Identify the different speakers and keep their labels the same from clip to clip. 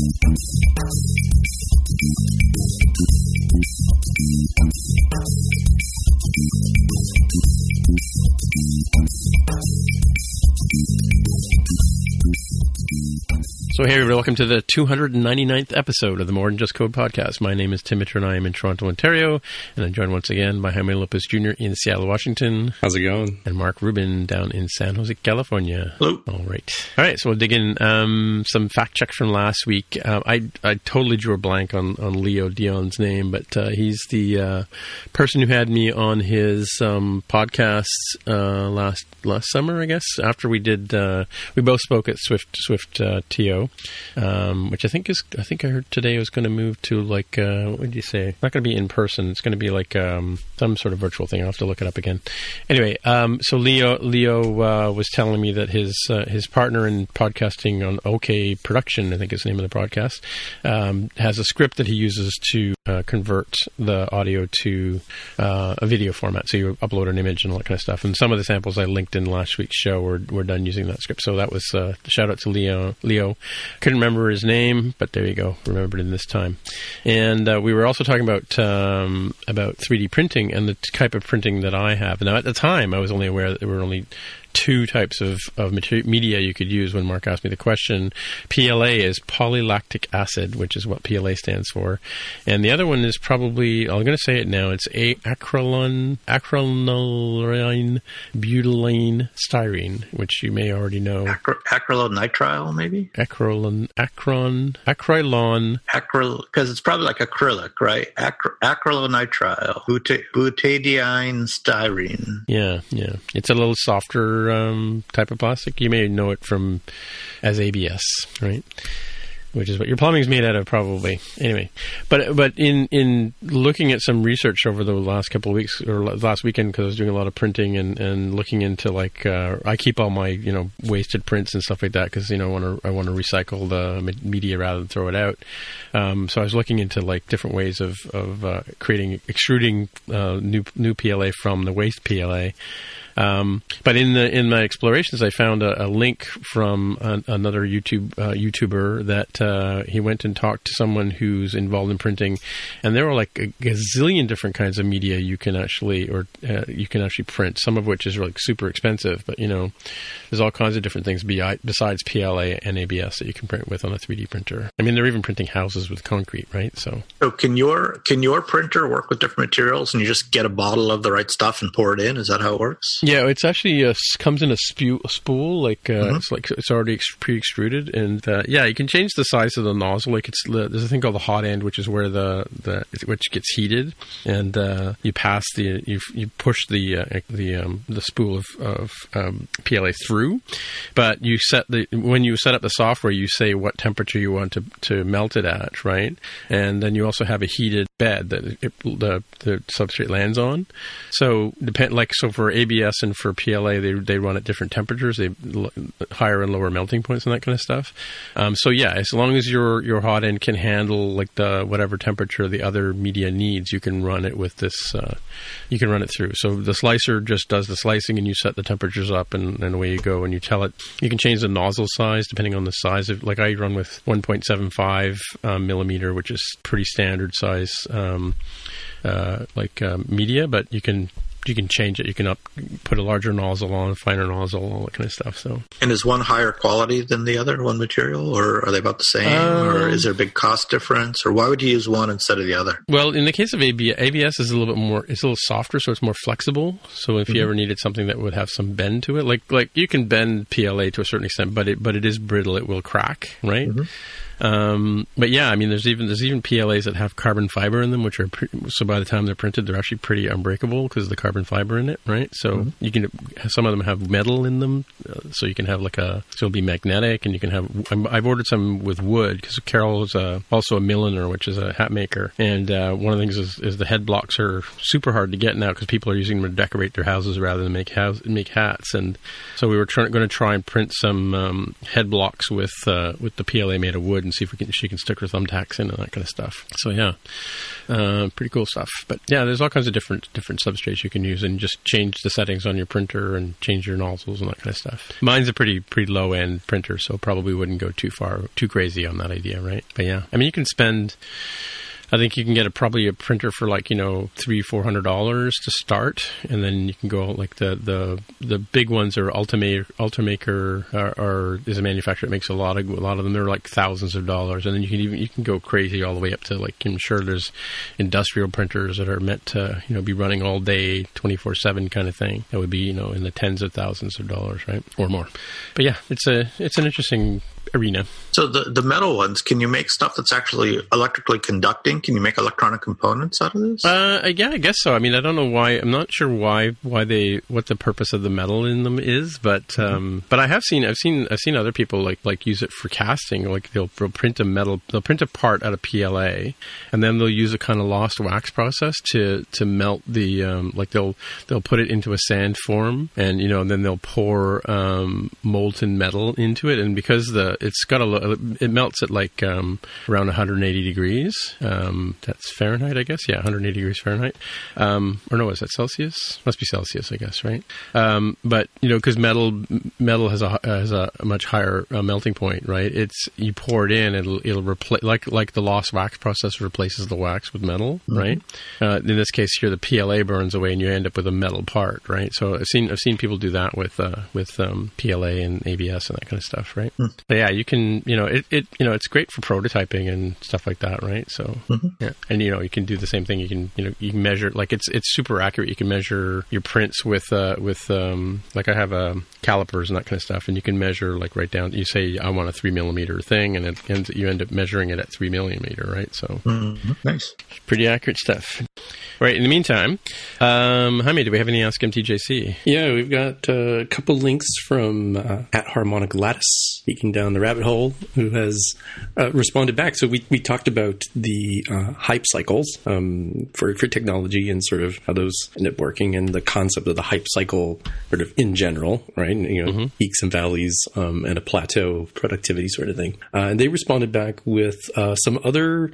Speaker 1: Thank you. So, hey, everybody, welcome to the 299th episode of the More Than Just Code podcast. My name is Tim Mitchell, and I am in Toronto, Ontario, and I'm joined once again by Jaime Lopez Jr. in Seattle, Washington.
Speaker 2: How's it going?
Speaker 1: And Mark Rubin down in San Jose, California.
Speaker 3: Hello.
Speaker 1: All right. All right, so we'll dig in um, some fact checks from last week. Uh, I, I totally drew a blank on, on Leo Dion's name, but uh, he's the uh, person who had me on his um, podcast uh, last last summer, I guess, after we did, uh, we both spoke at Swift Swift uh, TO um, which I think is I think I heard today was going to move to like uh, what did you say? Not going to be in person. It's going to be like um, some sort of virtual thing. I'll have to look it up again. Anyway, um, so Leo Leo uh, was telling me that his uh, his partner in podcasting on OK Production, I think is the name of the broadcast, um, has a script that he uses to uh, convert the audio to uh, a video format. So you upload an image and all that kind of stuff. And some of the samples I linked in last week's show were, were done using that script. So that was uh, shout out to Leo. Leo couldn't remember his name, but there you go, remembered him this time. And uh, we were also talking about um, about 3D printing and the type of printing that I have. Now at the time, I was only aware that there were only two types of, of media you could use when Mark asked me the question. PLA is polylactic acid, which is what PLA stands for. And the other one is probably, I'm going to say it now, it's a acrylon, acrylonylene butylene styrene, which you may already know.
Speaker 3: Acry- acrylonitrile, maybe?
Speaker 1: Acrylon, acron, acrylon.
Speaker 3: Acryl, because it's probably like acrylic, right? Acry- acrylonitrile, butadiene styrene.
Speaker 1: Yeah, yeah. It's a little softer um, type of plastic. You may know it from as ABS, right? Which is what your plumbing's made out of, probably. Anyway, but but in in looking at some research over the last couple of weeks or last weekend, because I was doing a lot of printing and, and looking into like uh, I keep all my you know wasted prints and stuff like that because you know I want to I want to recycle the media rather than throw it out. Um, so I was looking into like different ways of of uh, creating extruding uh, new new PLA from the waste PLA. Um, but in the in my explorations, I found a, a link from an, another YouTube uh, YouTuber that uh, he went and talked to someone who's involved in printing, and there are like a gazillion different kinds of media you can actually or uh, you can actually print. Some of which is like super expensive, but you know, there's all kinds of different things besides PLA and ABS that you can print with on a 3D printer. I mean, they're even printing houses with concrete, right? So,
Speaker 3: so can your can your printer work with different materials, and you just get a bottle of the right stuff and pour it in? Is that how it works?
Speaker 1: Yeah, it's actually uh, comes in a, spew, a spool, like uh, mm-hmm. it's like it's already ex- pre-extruded, and uh, yeah, you can change the size of the nozzle. Like it's there's a thing called the hot end, which is where the, the which gets heated, and uh, you pass the you you push the uh, the um, the spool of, of um, PLA through, but you set the when you set up the software, you say what temperature you want to to melt it at, right? And then you also have a heated bed that it, the the substrate lands on. So depend like so for ABS and for PLA, they they run at different temperatures, they higher and lower melting points and that kind of stuff. Um, so yeah, as long as your your hot end can handle like the whatever temperature the other media needs, you can run it with this. Uh, you can run it through. So the slicer just does the slicing, and you set the temperatures up, and, and away you go. And you tell it. You can change the nozzle size depending on the size of. Like I run with 1.75 um, millimeter, which is pretty standard size. Um, uh, like uh, media, but you can you can change it. You can up, put a larger nozzle on, a finer nozzle, all that kind of stuff. So,
Speaker 3: and is one higher quality than the other, one material, or are they about the same, um, or is there a big cost difference, or why would you use one instead of the other?
Speaker 1: Well, in the case of ABS, ABS is a little bit more, it's a little softer, so it's more flexible. So if mm-hmm. you ever needed something that would have some bend to it, like like you can bend PLA to a certain extent, but it but it is brittle, it will crack, right? Mm-hmm. Um, but yeah, I mean, there's even there's even PLAs that have carbon fiber in them, which are pre- so by the time they're printed, they're actually pretty unbreakable because of the carbon fiber in it, right? So mm-hmm. you can some of them have metal in them, uh, so you can have like a so it'll be magnetic, and you can have. i have ordered some with wood because Carol is a, also a milliner, which is a hat maker, and uh, one of the things is, is the head blocks are super hard to get now because people are using them to decorate their houses rather than make house make hats, and so we were trying going to try and print some um, head blocks with uh, with the PLA made of wood and see if we can she can stick her thumbtacks in and that kind of stuff. So yeah, uh, pretty cool stuff. But yeah, there's all kinds of different different substrates you can use, and just change the settings on your printer and change your nozzles and that kind of stuff. Mine's a pretty pretty low end printer, so probably wouldn't go too far too crazy on that idea, right? But yeah, I mean you can spend I think you can get a, probably a printer for like you know three four hundred dollars to start, and then you can go like the the the big ones are Ultimaker. Ultimaker or is a manufacturer that makes a lot of a lot of them. They're like thousands of dollars, and then you can even you can go crazy all the way up to like I'm sure there's industrial printers that are meant to you know be running all day twenty four seven kind of thing. That would be you know in the tens of thousands of dollars, right, or more. But yeah, it's a it's an interesting arena.
Speaker 3: So the the metal ones, can you make stuff that's actually electrically conducting? Can you make electronic components out of this?
Speaker 1: Uh, yeah, I guess so. I mean, I don't know why. I'm not sure why why they what the purpose of the metal in them is, but mm-hmm. um, but I have seen I've seen I've seen other people like like use it for casting. Like they'll, they'll print a metal they'll print a part out of PLA, and then they'll use a kind of lost wax process to to melt the um, like they'll they'll put it into a sand form, and you know, and then they'll pour um, molten metal into it, and because the it's got a it melts at like um, around 180 degrees. Um, that's Fahrenheit, I guess. Yeah, 180 degrees Fahrenheit. Um, or no, is that Celsius? Must be Celsius, I guess, right? Um, but you know, because metal metal has a has a, much higher uh, melting point, right? It's you pour it in, it'll it'll replace like like the lost wax process replaces the wax with metal, mm-hmm. right? Uh, in this case here, the PLA burns away, and you end up with a metal part, right? So I've seen I've seen people do that with uh, with um, PLA and ABS and that kind of stuff, right? Mm. yeah, you can you know it, it you know it's great for prototyping and stuff like that, right? So mm-hmm. yeah, and you know you can do the same thing. You can you know you can measure like it's it's super accurate. You can measure your prints with uh, with um, like I have a um, calipers and that kind of stuff, and you can measure like right down. You say I want a three millimeter thing, and it ends, you end up measuring it at three millimeter, right? So
Speaker 3: mm-hmm. nice,
Speaker 1: pretty accurate stuff. Right. In the meantime, um, Jaime, do we have any Ask MTJC?
Speaker 2: Yeah, we've got uh, a couple links from uh, at Harmonic Lattice, speaking down the rabbit hole, who has uh, responded back. So we, we talked about the uh, hype cycles um, for, for technology and sort of how those end up working and the concept of the hype cycle sort of in general, right? You know, mm-hmm. peaks and valleys um, and a plateau of productivity sort of thing. Uh, and they responded back with uh, some other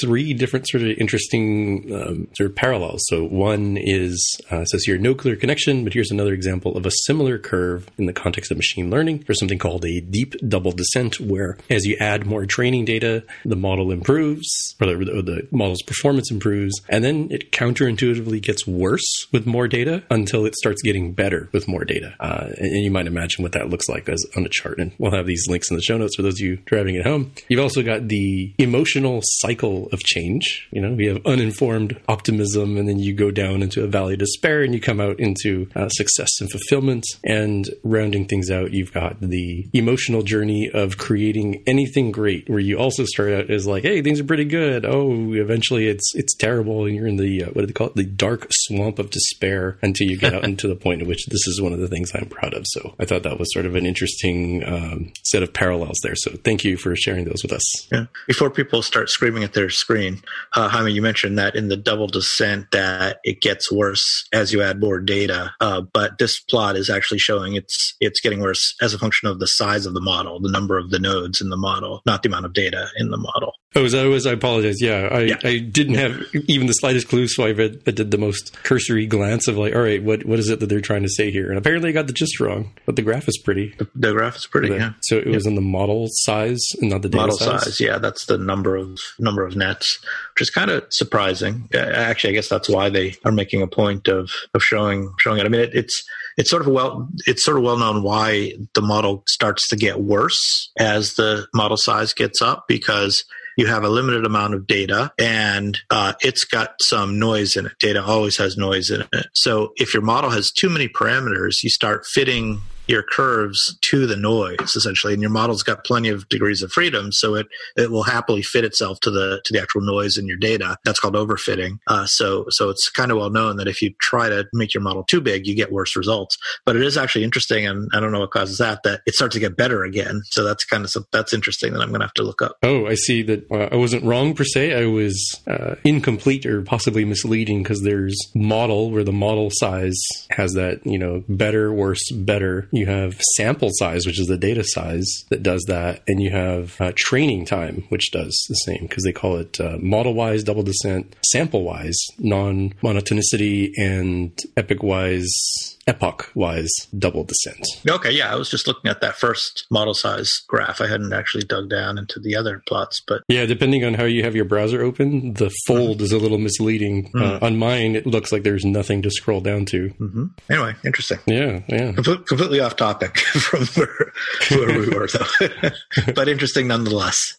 Speaker 2: three different sort of interesting um, sort of parallels. So one is uh, says here no clear connection, but here's another example of a similar curve in the context of machine learning. There's something called a deep double descent, where as you add more training data, the model improves, or the, the model's performance improves, and then it counterintuitively gets worse with more data until it starts getting better with more data. Uh, and, and you might imagine what that looks like as on a chart. And we'll have these links in the show notes for those of you driving at home. You've also got the emotional cycle of change. You know, we have uninformed optimism optimism, and then you go down into a valley of despair, and you come out into uh, success and fulfillment. And rounding things out, you've got the emotional journey of creating anything great, where you also start out as like, hey, things are pretty good. Oh, eventually it's it's terrible, and you're in the uh, what do they call it, the dark swamp of despair, until you get out into the point at which this is one of the things I'm proud of. So I thought that was sort of an interesting um, set of parallels there. So thank you for sharing those with us.
Speaker 3: Yeah. Before people start screaming at their screen, uh, Jaime, you mentioned that in the double descent that it gets worse as you add more data. Uh, but this plot is actually showing it's it's getting worse as a function of the size of the model, the number of the nodes in the model, not the amount of data in the model.
Speaker 2: Oh, as I was, I apologize. Yeah, I, yeah. I didn't have even the slightest clue, so I, read, I did the most cursory glance of like, all right, what what is it that they're trying to say here? And apparently, I got the gist wrong, but the graph is pretty.
Speaker 3: The, the graph is pretty. yeah.
Speaker 2: So it
Speaker 3: yeah.
Speaker 2: was in the model size, and not the model size? size.
Speaker 3: Yeah, that's the number of number of nets, which is kind of surprising. Actually, I guess that's why they are making a point of of showing showing it. I mean, it, it's it's sort of well it's sort of well known why the model starts to get worse as the model size gets up because you have a limited amount of data and uh, it's got some noise in it. Data always has noise in it. So if your model has too many parameters, you start fitting your curves to the noise essentially and your model's got plenty of degrees of freedom so it it will happily fit itself to the to the actual noise in your data. That's called overfitting. Uh, so so it's kind of well known that if you try to make your model too big you get worse results. But it is actually interesting and i don't know what causes that that it starts to get better again. So that's kind of that's interesting that i'm gonna have to look up.
Speaker 2: Oh i see that uh, i wasn't wrong per se. I was uh, incomplete or possibly misleading because there's model where the model size has that you know better worse better you have sample size, which is the data size that does that, and you have uh, training time, which does the same because they call it uh, model wise double descent, sample wise non monotonicity, and epoch wise epoch wise double descent.
Speaker 3: Okay, yeah, I was just looking at that first model size graph. I hadn't actually dug down into the other plots, but
Speaker 2: yeah, depending on how you have your browser open, the fold mm-hmm. is a little misleading. Mm-hmm. Uh, on mine, it looks like there's nothing to scroll down to.
Speaker 3: Mm-hmm. Anyway, interesting.
Speaker 2: Yeah, yeah.
Speaker 3: Comple- completely off topic from where, where we were, though, but interesting nonetheless.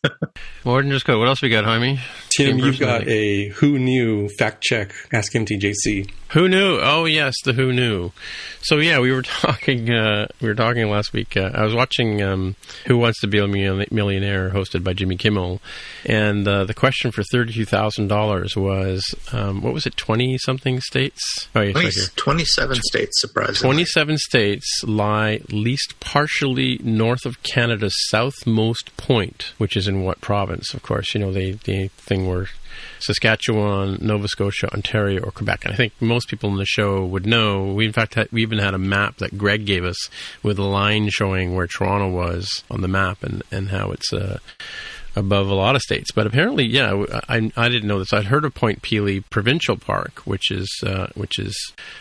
Speaker 1: More than just code. What else we got, Jaime?
Speaker 2: Tim, you've got a who knew fact check. Ask MTJC.
Speaker 1: Who knew? Oh yes, the who knew. So yeah, we were talking. Uh, we were talking last week. Uh, I was watching um, Who Wants to Be a Millionaire, hosted by Jimmy Kimmel, and uh, the question for thirty-two thousand dollars was, um, what was it? Twenty something states.
Speaker 3: Oh, yes, 20, Twenty-seven states. Surprisingly,
Speaker 1: twenty-seven states lie least partially north of Canada's southmost point, which is in what province? Of course, you know the the thing where Saskatchewan, Nova Scotia, Ontario, or Quebec. And I think most people in the show would know. We in fact had, we even had a map that Greg gave us with a line showing where Toronto was on the map and and how it's. Uh, above a lot of states. But apparently, yeah, I, I didn't know this. I'd heard of Point Pelee Provincial Park, which is uh, which is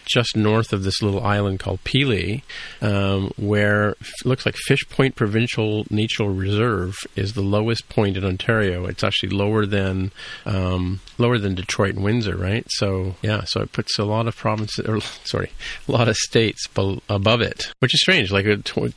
Speaker 1: just north of this little island called Pelee, um, where looks like Fish Point Provincial Nature Reserve is the lowest point in Ontario. It's actually lower than um, lower than Detroit and Windsor, right? So yeah, so it puts a lot of provinces, or sorry, a lot of states be- above it, which is strange. Like,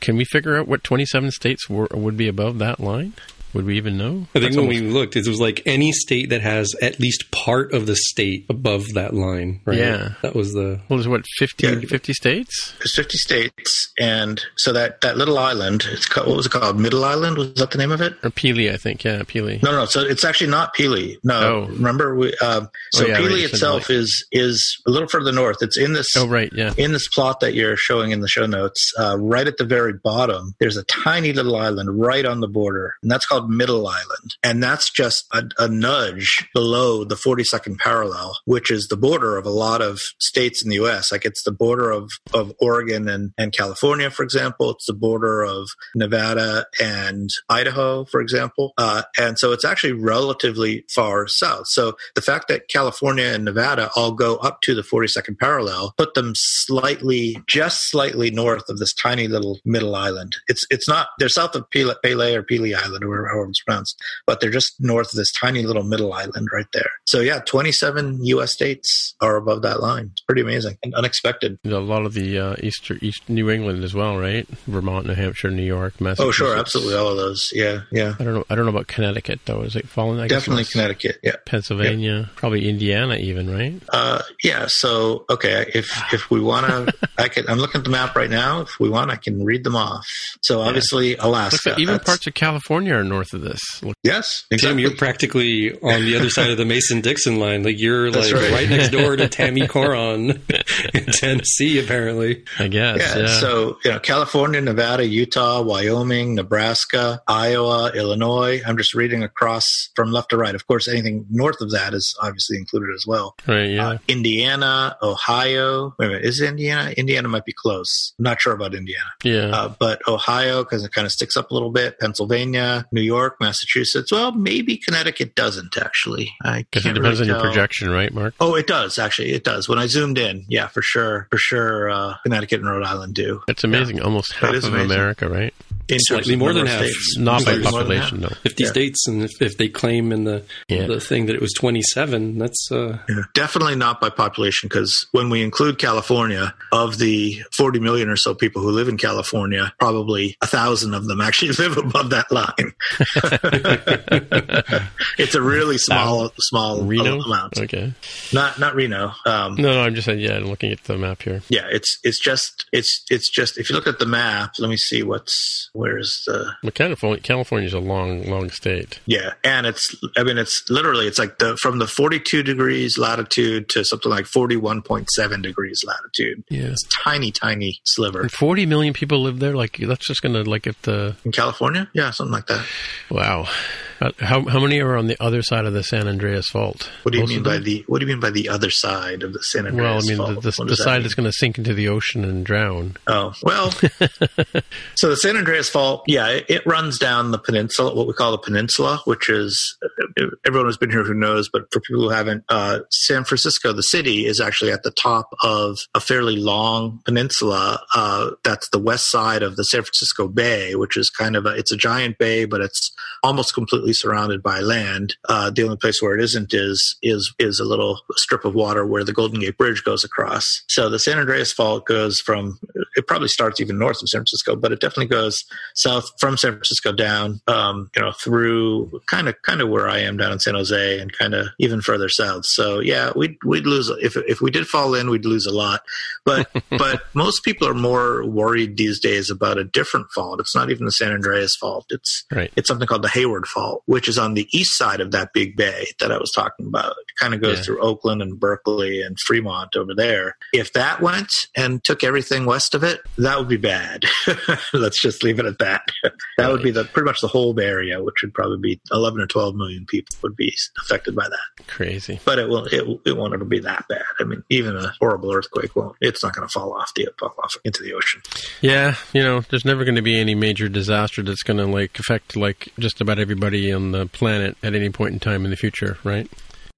Speaker 1: can we figure out what twenty seven states were, would be above that line? Would we even know?
Speaker 2: I think That's when almost... we looked, it was like any state that has at least part of the state above that line, right?
Speaker 1: Yeah.
Speaker 2: That was the.
Speaker 1: Well, there's what, 50, yeah. 50 states?
Speaker 3: There's 50 states. And so that, that little island, it's called, what was it called? Middle Island? Was that the name of it?
Speaker 1: Or Pelee, I think. Yeah, Pelee.
Speaker 3: No, no. So it's actually not Pelee. No. Oh. Remember, we, uh, so oh, yeah, Pelee right, itself is, is a little further north. It's in this.
Speaker 1: Oh, right. Yeah.
Speaker 3: In this plot that you're showing in the show notes, uh, right at the very bottom, there's a tiny little island right on the border. And that's called Middle Island. Island. And that's just a, a nudge below the 42nd parallel, which is the border of a lot of states in the U.S. Like it's the border of, of Oregon and, and California, for example. It's the border of Nevada and Idaho, for example. Uh, and so it's actually relatively far south. So the fact that California and Nevada all go up to the 42nd parallel put them slightly, just slightly north of this tiny little middle island. It's it's not they're south of Pele, Pele or Pele Island or however it's pronounced, but they're just north of this tiny little middle island right there. So yeah, 27 U.S. states are above that line. It's pretty amazing and unexpected.
Speaker 1: A lot of the uh, east, east New England as well, right? Vermont, New Hampshire, New York, Massachusetts.
Speaker 3: Oh, sure, absolutely, all of those. Yeah, yeah.
Speaker 1: I don't know. I don't know about Connecticut though. Is it falling? I
Speaker 3: Definitely Connecticut. Yeah.
Speaker 1: Pennsylvania, yeah. probably Indiana, even right?
Speaker 3: Uh, yeah. So okay, if if we want to, I can. I'm looking at the map right now. If we want, I can read them off. So obviously, yeah. Alaska.
Speaker 1: even parts of California are north of this.
Speaker 3: Yes,
Speaker 2: exactly. Tim, you're practically on the other side of the Mason Dixon line. Like you're That's like right. right. next door to Tammy Coron in Tennessee, apparently.
Speaker 1: I guess.
Speaker 3: Yeah,
Speaker 1: yeah.
Speaker 3: So you know, California, Nevada, Utah, Wyoming, Nebraska, Iowa, Illinois. I'm just reading across from left to right. Of course, anything north of that is obviously included as well.
Speaker 1: Right. Yeah. Uh,
Speaker 3: Indiana, Ohio. Wait a minute. Is Indiana? Indiana might be close. I'm not sure about Indiana.
Speaker 1: Yeah.
Speaker 3: Uh, but Ohio, because it kind of sticks up a little bit. Pennsylvania, New York, Massachusetts. Well, maybe Connecticut doesn't actually. I
Speaker 1: guess it depends really on your projection, right, Mark?
Speaker 3: Oh, it does actually. It does. When I zoomed in, yeah, for sure, for sure. Uh, Connecticut and Rhode Island do.
Speaker 1: That's amazing. Yeah. Almost half of amazing. America, right?
Speaker 2: In Slightly more than half.
Speaker 1: States. Not by population, though.
Speaker 2: Fifty yeah. states, and if, if, they claim in the yeah. the thing that it was twenty-seven, that's uh...
Speaker 3: definitely not by population. Because when we include California, of the forty million or so people who live in California, probably a thousand of them actually live above that line. it's a really small, small
Speaker 1: Reno?
Speaker 3: amount.
Speaker 1: Okay,
Speaker 3: not not Reno.
Speaker 1: Um, no, no, I'm just saying. Yeah, I'm looking at the map here.
Speaker 3: Yeah, it's it's just it's it's just if you look at the map. Let me see what's where's the.
Speaker 1: California California's a long, long state.
Speaker 3: Yeah, and it's I mean it's literally it's like the from the 42 degrees latitude to something like 41.7 degrees latitude.
Speaker 1: Yeah,
Speaker 3: it's tiny, tiny sliver.
Speaker 1: And 40 million people live there. Like that's just gonna like if the
Speaker 3: in California. Yeah, something like that.
Speaker 1: Wow. Uh, how how many are on the other side of the San Andreas Fault?
Speaker 3: What do you
Speaker 1: Most
Speaker 3: mean by the What do you mean by the other side of the San Andreas?
Speaker 1: Well, I mean
Speaker 3: Fault?
Speaker 1: the, the, the
Speaker 3: that
Speaker 1: side that's going to sink into the ocean and drown.
Speaker 3: Oh, well, so the San Andreas Fault, yeah, it, it runs down the peninsula, what we call the peninsula, which is everyone who's been here who knows, but for people who haven't, uh, San Francisco, the city, is actually at the top of a fairly long peninsula. Uh, that's the west side of the San Francisco Bay, which is kind of a, it's a giant bay, but it's almost completely surrounded by land. Uh, the only place where it isn't is is is a little strip of water where the Golden Gate Bridge goes across. So the San Andreas Fault goes from it probably starts even north of San Francisco, but it definitely goes south from San Francisco down, um, you know, through kind of kind of where I am down in San Jose and kind of even further south. So yeah, we'd we'd lose if if we did fall in, we'd lose a lot. But but most people are more worried these days about a different fault. It's not even the San Andreas Fault. It's
Speaker 1: Right.
Speaker 3: it's something called the Hayward Fault, which is on the east side of that big bay that I was talking about. It kind of goes
Speaker 1: Yeah.
Speaker 3: through Oakland and Berkeley and Fremont over there. If that went and took everything west of it, that would be bad. Let's just leave it at that. that would be the pretty much the whole Bay Area, which would probably be 11 or 12 million people would be affected by that.
Speaker 1: Crazy.
Speaker 3: But it will it, it won't it'll be that bad. I mean, even a horrible earthquake won't. It's not going to fall off the fall off into the ocean.
Speaker 1: Yeah, you know, there's never going to be any major disaster that's going to like affect like just about everybody on the planet at any point in time in the future, right?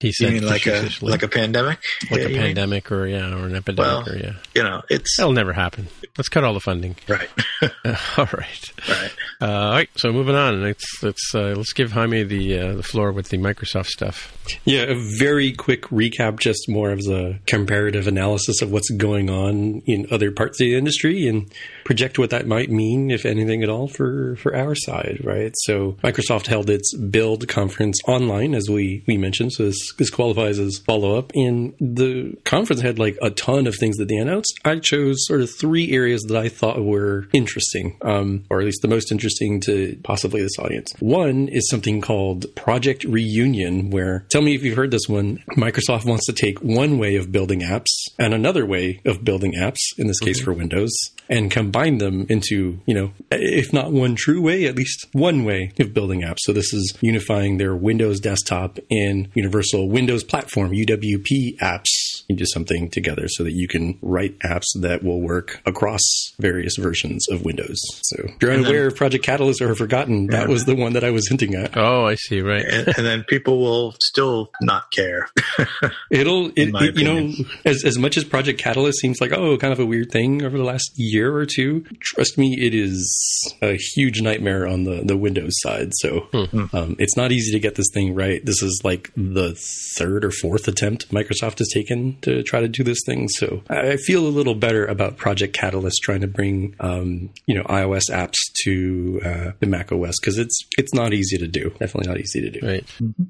Speaker 1: He
Speaker 3: You
Speaker 1: said
Speaker 3: mean like a like a pandemic?
Speaker 1: like
Speaker 3: Yeah,
Speaker 1: a
Speaker 3: you mean?
Speaker 1: pandemic or yeah, or an epidemic
Speaker 3: Well,
Speaker 1: or yeah.
Speaker 3: You know, it's
Speaker 1: That'll never happen. Let's cut all the funding.
Speaker 3: right,
Speaker 1: all right.
Speaker 3: right.
Speaker 1: Uh, all right. So moving on. Let's let's uh, let's give Jaime the uh, the floor with the Microsoft stuff.
Speaker 2: Yeah, a very quick recap, just more of a comparative analysis of what's going on in other parts of the industry and project what that might mean, if anything at all, for, for our side, right? So Microsoft held its Build conference online, as we, we mentioned, so this, this qualifies as follow up. And the conference had like a ton of things that they announced. I chose sort of three areas that I thought were interesting, um, or at least the most interesting to possibly this audience. One is something called Project Reunion, where tell me if you've heard this one. Microsoft wants to take one way of building apps and another way of building apps, in this case for Windows, and combine them into, you know, if not one true way, at least one way of building apps. So this is unifying their Windows desktop and Universal Windows Platform, UWP apps into something together so that you can write apps that will work across various versions of Windows. So if you're
Speaker 3: And then-
Speaker 2: unaware of Project Catalyst or have forgotten, that was the one that I was hinting at.
Speaker 1: Oh, I see. Right.
Speaker 3: and, and then people will still not care.
Speaker 2: It'll, it, it- you know, as as much as Project Catalyst seems like oh, kind of a weird thing over the last year or two. Trust me, it is a huge nightmare on the the Windows side. So um, it's not easy to get this thing right. This is like the third or fourth attempt Microsoft has taken to try to do this thing. So I I feel a little better about Project Catalyst trying to bring um, you know iOS apps to uh, the Mac OS because it's it's not easy to do. Definitely not easy to do.
Speaker 1: Right.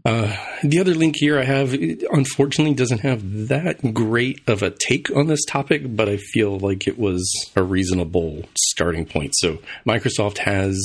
Speaker 2: Uh, the other link here I have, it unfortunately, doesn't have that great of a take on this topic, but I feel like it was a reasonable starting point. So, Microsoft has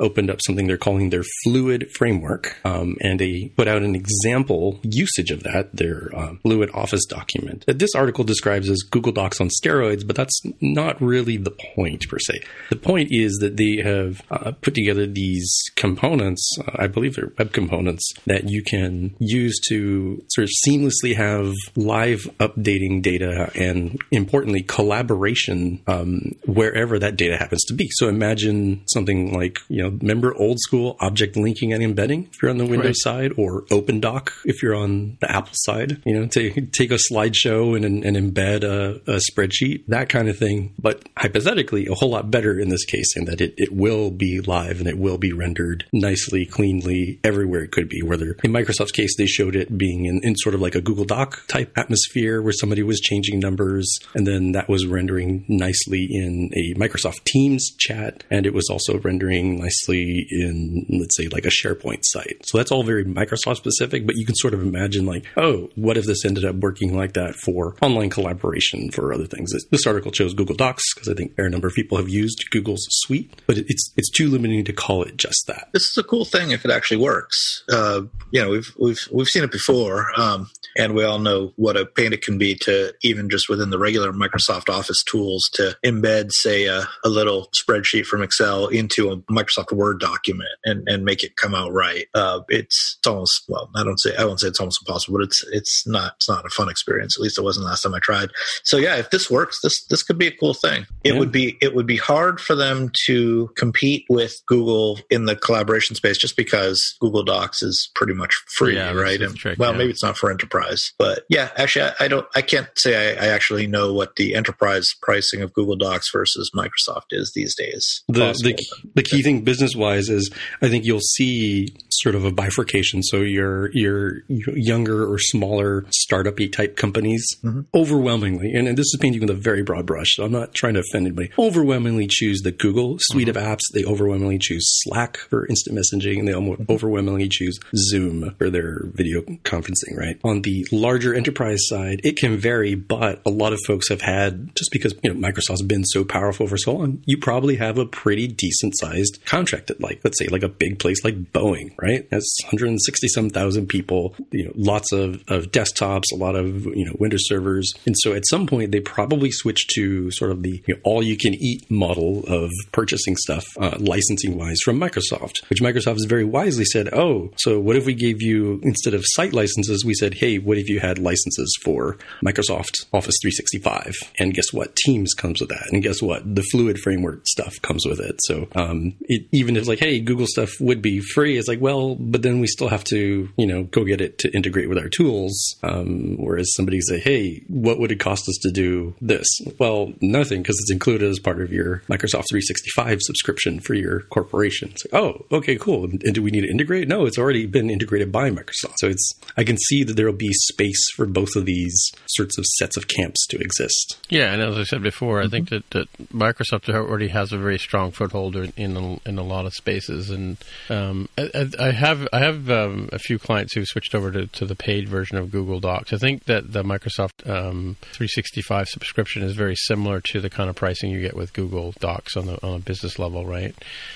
Speaker 2: opened up something they're calling their fluid framework um, and they put out an example usage of that their um, fluid office document. That this article describes as google docs on steroids but that's not really the point per se. The point is that they have uh, put together these components uh, i believe they're web components that you can use to sort of seamlessly have live updating data and importantly collaboration um, wherever that data happens to be. So imagine something like you know remember old school object linking and embedding? If you're on the windows side or opendoc if you're on the apple side you know take, take a slideshow and, and embed a, a spreadsheet that kind of thing. But hypothetically a whole lot better in this case in that it, it will be live and it will be rendered nicely cleanly everywhere it could be. Whether in microsoft's case they showed it being in, in sort of like a google doc type atmosphere where somebody was changing numbers and then that was rendering nicely in a microsoft teams chat. And it was also rendering in let's say like a sharepoint site. So that's all very microsoft specific but you can sort of imagine like oh what if this ended up working like that for online collaboration for other things? This, article chose google docs because i think a number of people have used google's suite but it's it's too limiting to call it just that.
Speaker 3: This is a cool thing if it actually works. Uh, you know, we've we've we've seen it before, um, and we all know what a pain it can be to even just within the regular Microsoft Office tools to embed, say, a, a little spreadsheet from Excel into a Microsoft Word document and, and make it come out right. Uh, it's, it's almost well, I don't say I won't say it's almost impossible, but it's it's not it's not a fun experience. At least it wasn't last time I tried. So yeah, if this works, this this could be a cool thing. It yeah. would be it would be hard for them to compete with Google in the collaboration space just because Google Docs is pretty much free, yeah, right? And, trick, well, yeah. maybe it's not for enterprise, but yeah, actually, I, I don't I can't say I, I, actually know what the enterprise pricing of Google Docs versus Microsoft is these days.
Speaker 2: The the, the key thing business wise is I think you'll see sort of a bifurcation. So your your younger or smaller startup type companies mm-hmm. overwhelmingly, and, and, this is painting with a very broad brush. So I'm not trying to offend anybody. Overwhelmingly choose the Google suite mm-hmm. of apps. They overwhelmingly choose Slack for instant messaging, and they mm-hmm. overwhelmingly choose Zoom for their video conferencing. Right on the larger enterprise side, it can vary, but a lot of folks have had just because you know Microsoft's been so powerful for so long, you probably have a pretty decent sized contract at like let's say like a big place like Boeing, right? Right? That's 160 some thousand people, you know, lots of, of desktops, a lot of, you know, Windows servers. And so at some point, they probably switched to sort of the you know, all you can eat model of purchasing stuff, uh, licensing wise from Microsoft, which Microsoft has very wisely said, oh, so what if we gave you, instead of site licenses, we said, hey, what if you had licenses for Microsoft Office 365? And guess what? Teams comes with that. And guess what? The Fluid framework stuff comes with it. So um, it, even if like, hey, Google stuff would be free, it's like, well, well, but then we still have to, you know, go get it to integrate with our tools. Um, whereas somebody say, hey, what would it cost us to do this? Well, nothing because it's included as part of your Microsoft 365 subscription for your corporation. Like, oh, okay, cool. And do we need to integrate? No, it's already been integrated by Microsoft. So it's, I can see that there will be space for both of these sorts of sets of camps to exist.
Speaker 1: Yeah, and as I said before, mm-hmm. I think that, that Microsoft already has a very strong foothold in in a, in a lot of spaces, and um, I, I, have I have um, a few clients who switched over to, to the paid version of Google Docs. I think that the Microsoft um, 365 subscription is very similar to the kind of pricing you get with Google Docs on the on a business level, right?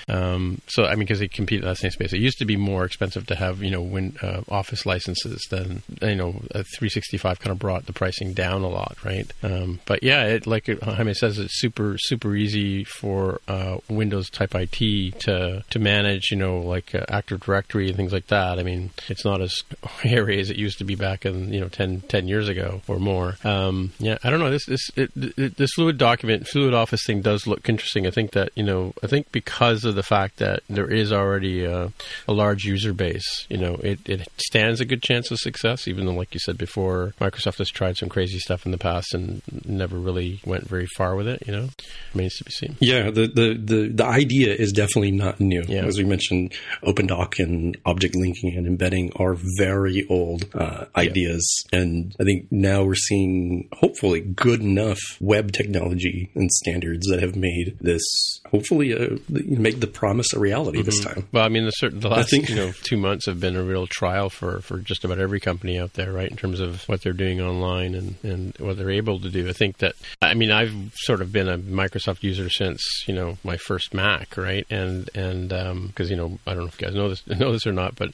Speaker 1: Um, so I mean, because they compete in that same space, it used to be more expensive to have you know win, uh, Office licenses than you know a 365 kind of brought the pricing down a lot, right? Um, but yeah, it like Jaime says, it's super super easy for uh, Windows type IT to to manage, you know, like uh, Active Directory directory and things like that. I mean, it's not as hairy as it used to be back in you know 10, 10 years ago or more. Um, yeah, I don't know. This this it, it, this fluid document, fluid office thing does look interesting. I think that you know, I think because of the fact that there is already a, a large user base, you know, it, it stands a good chance of success. Even though, like you said before, Microsoft has tried some crazy stuff in the past and never really went very far with it. You know, remains to be seen.
Speaker 2: Yeah, the the the, the idea is definitely not new. Yeah. As we mentioned, OpenDoc and object linking and embedding are very old uh, ideas. Yeah. And I think now we're seeing hopefully good enough web technology and standards that have made this hopefully uh, make the promise a reality mm-hmm. this time.
Speaker 1: Well, I mean, the, certain, the last think, you know two months have been a real trial for, for just about every company out there, right? In terms of what they're doing online and, and what they're able to do. I think that I mean I've sort of been a Microsoft user since you know my first Mac, right? And and because um, you know I don't know if you guys know this know this or not, but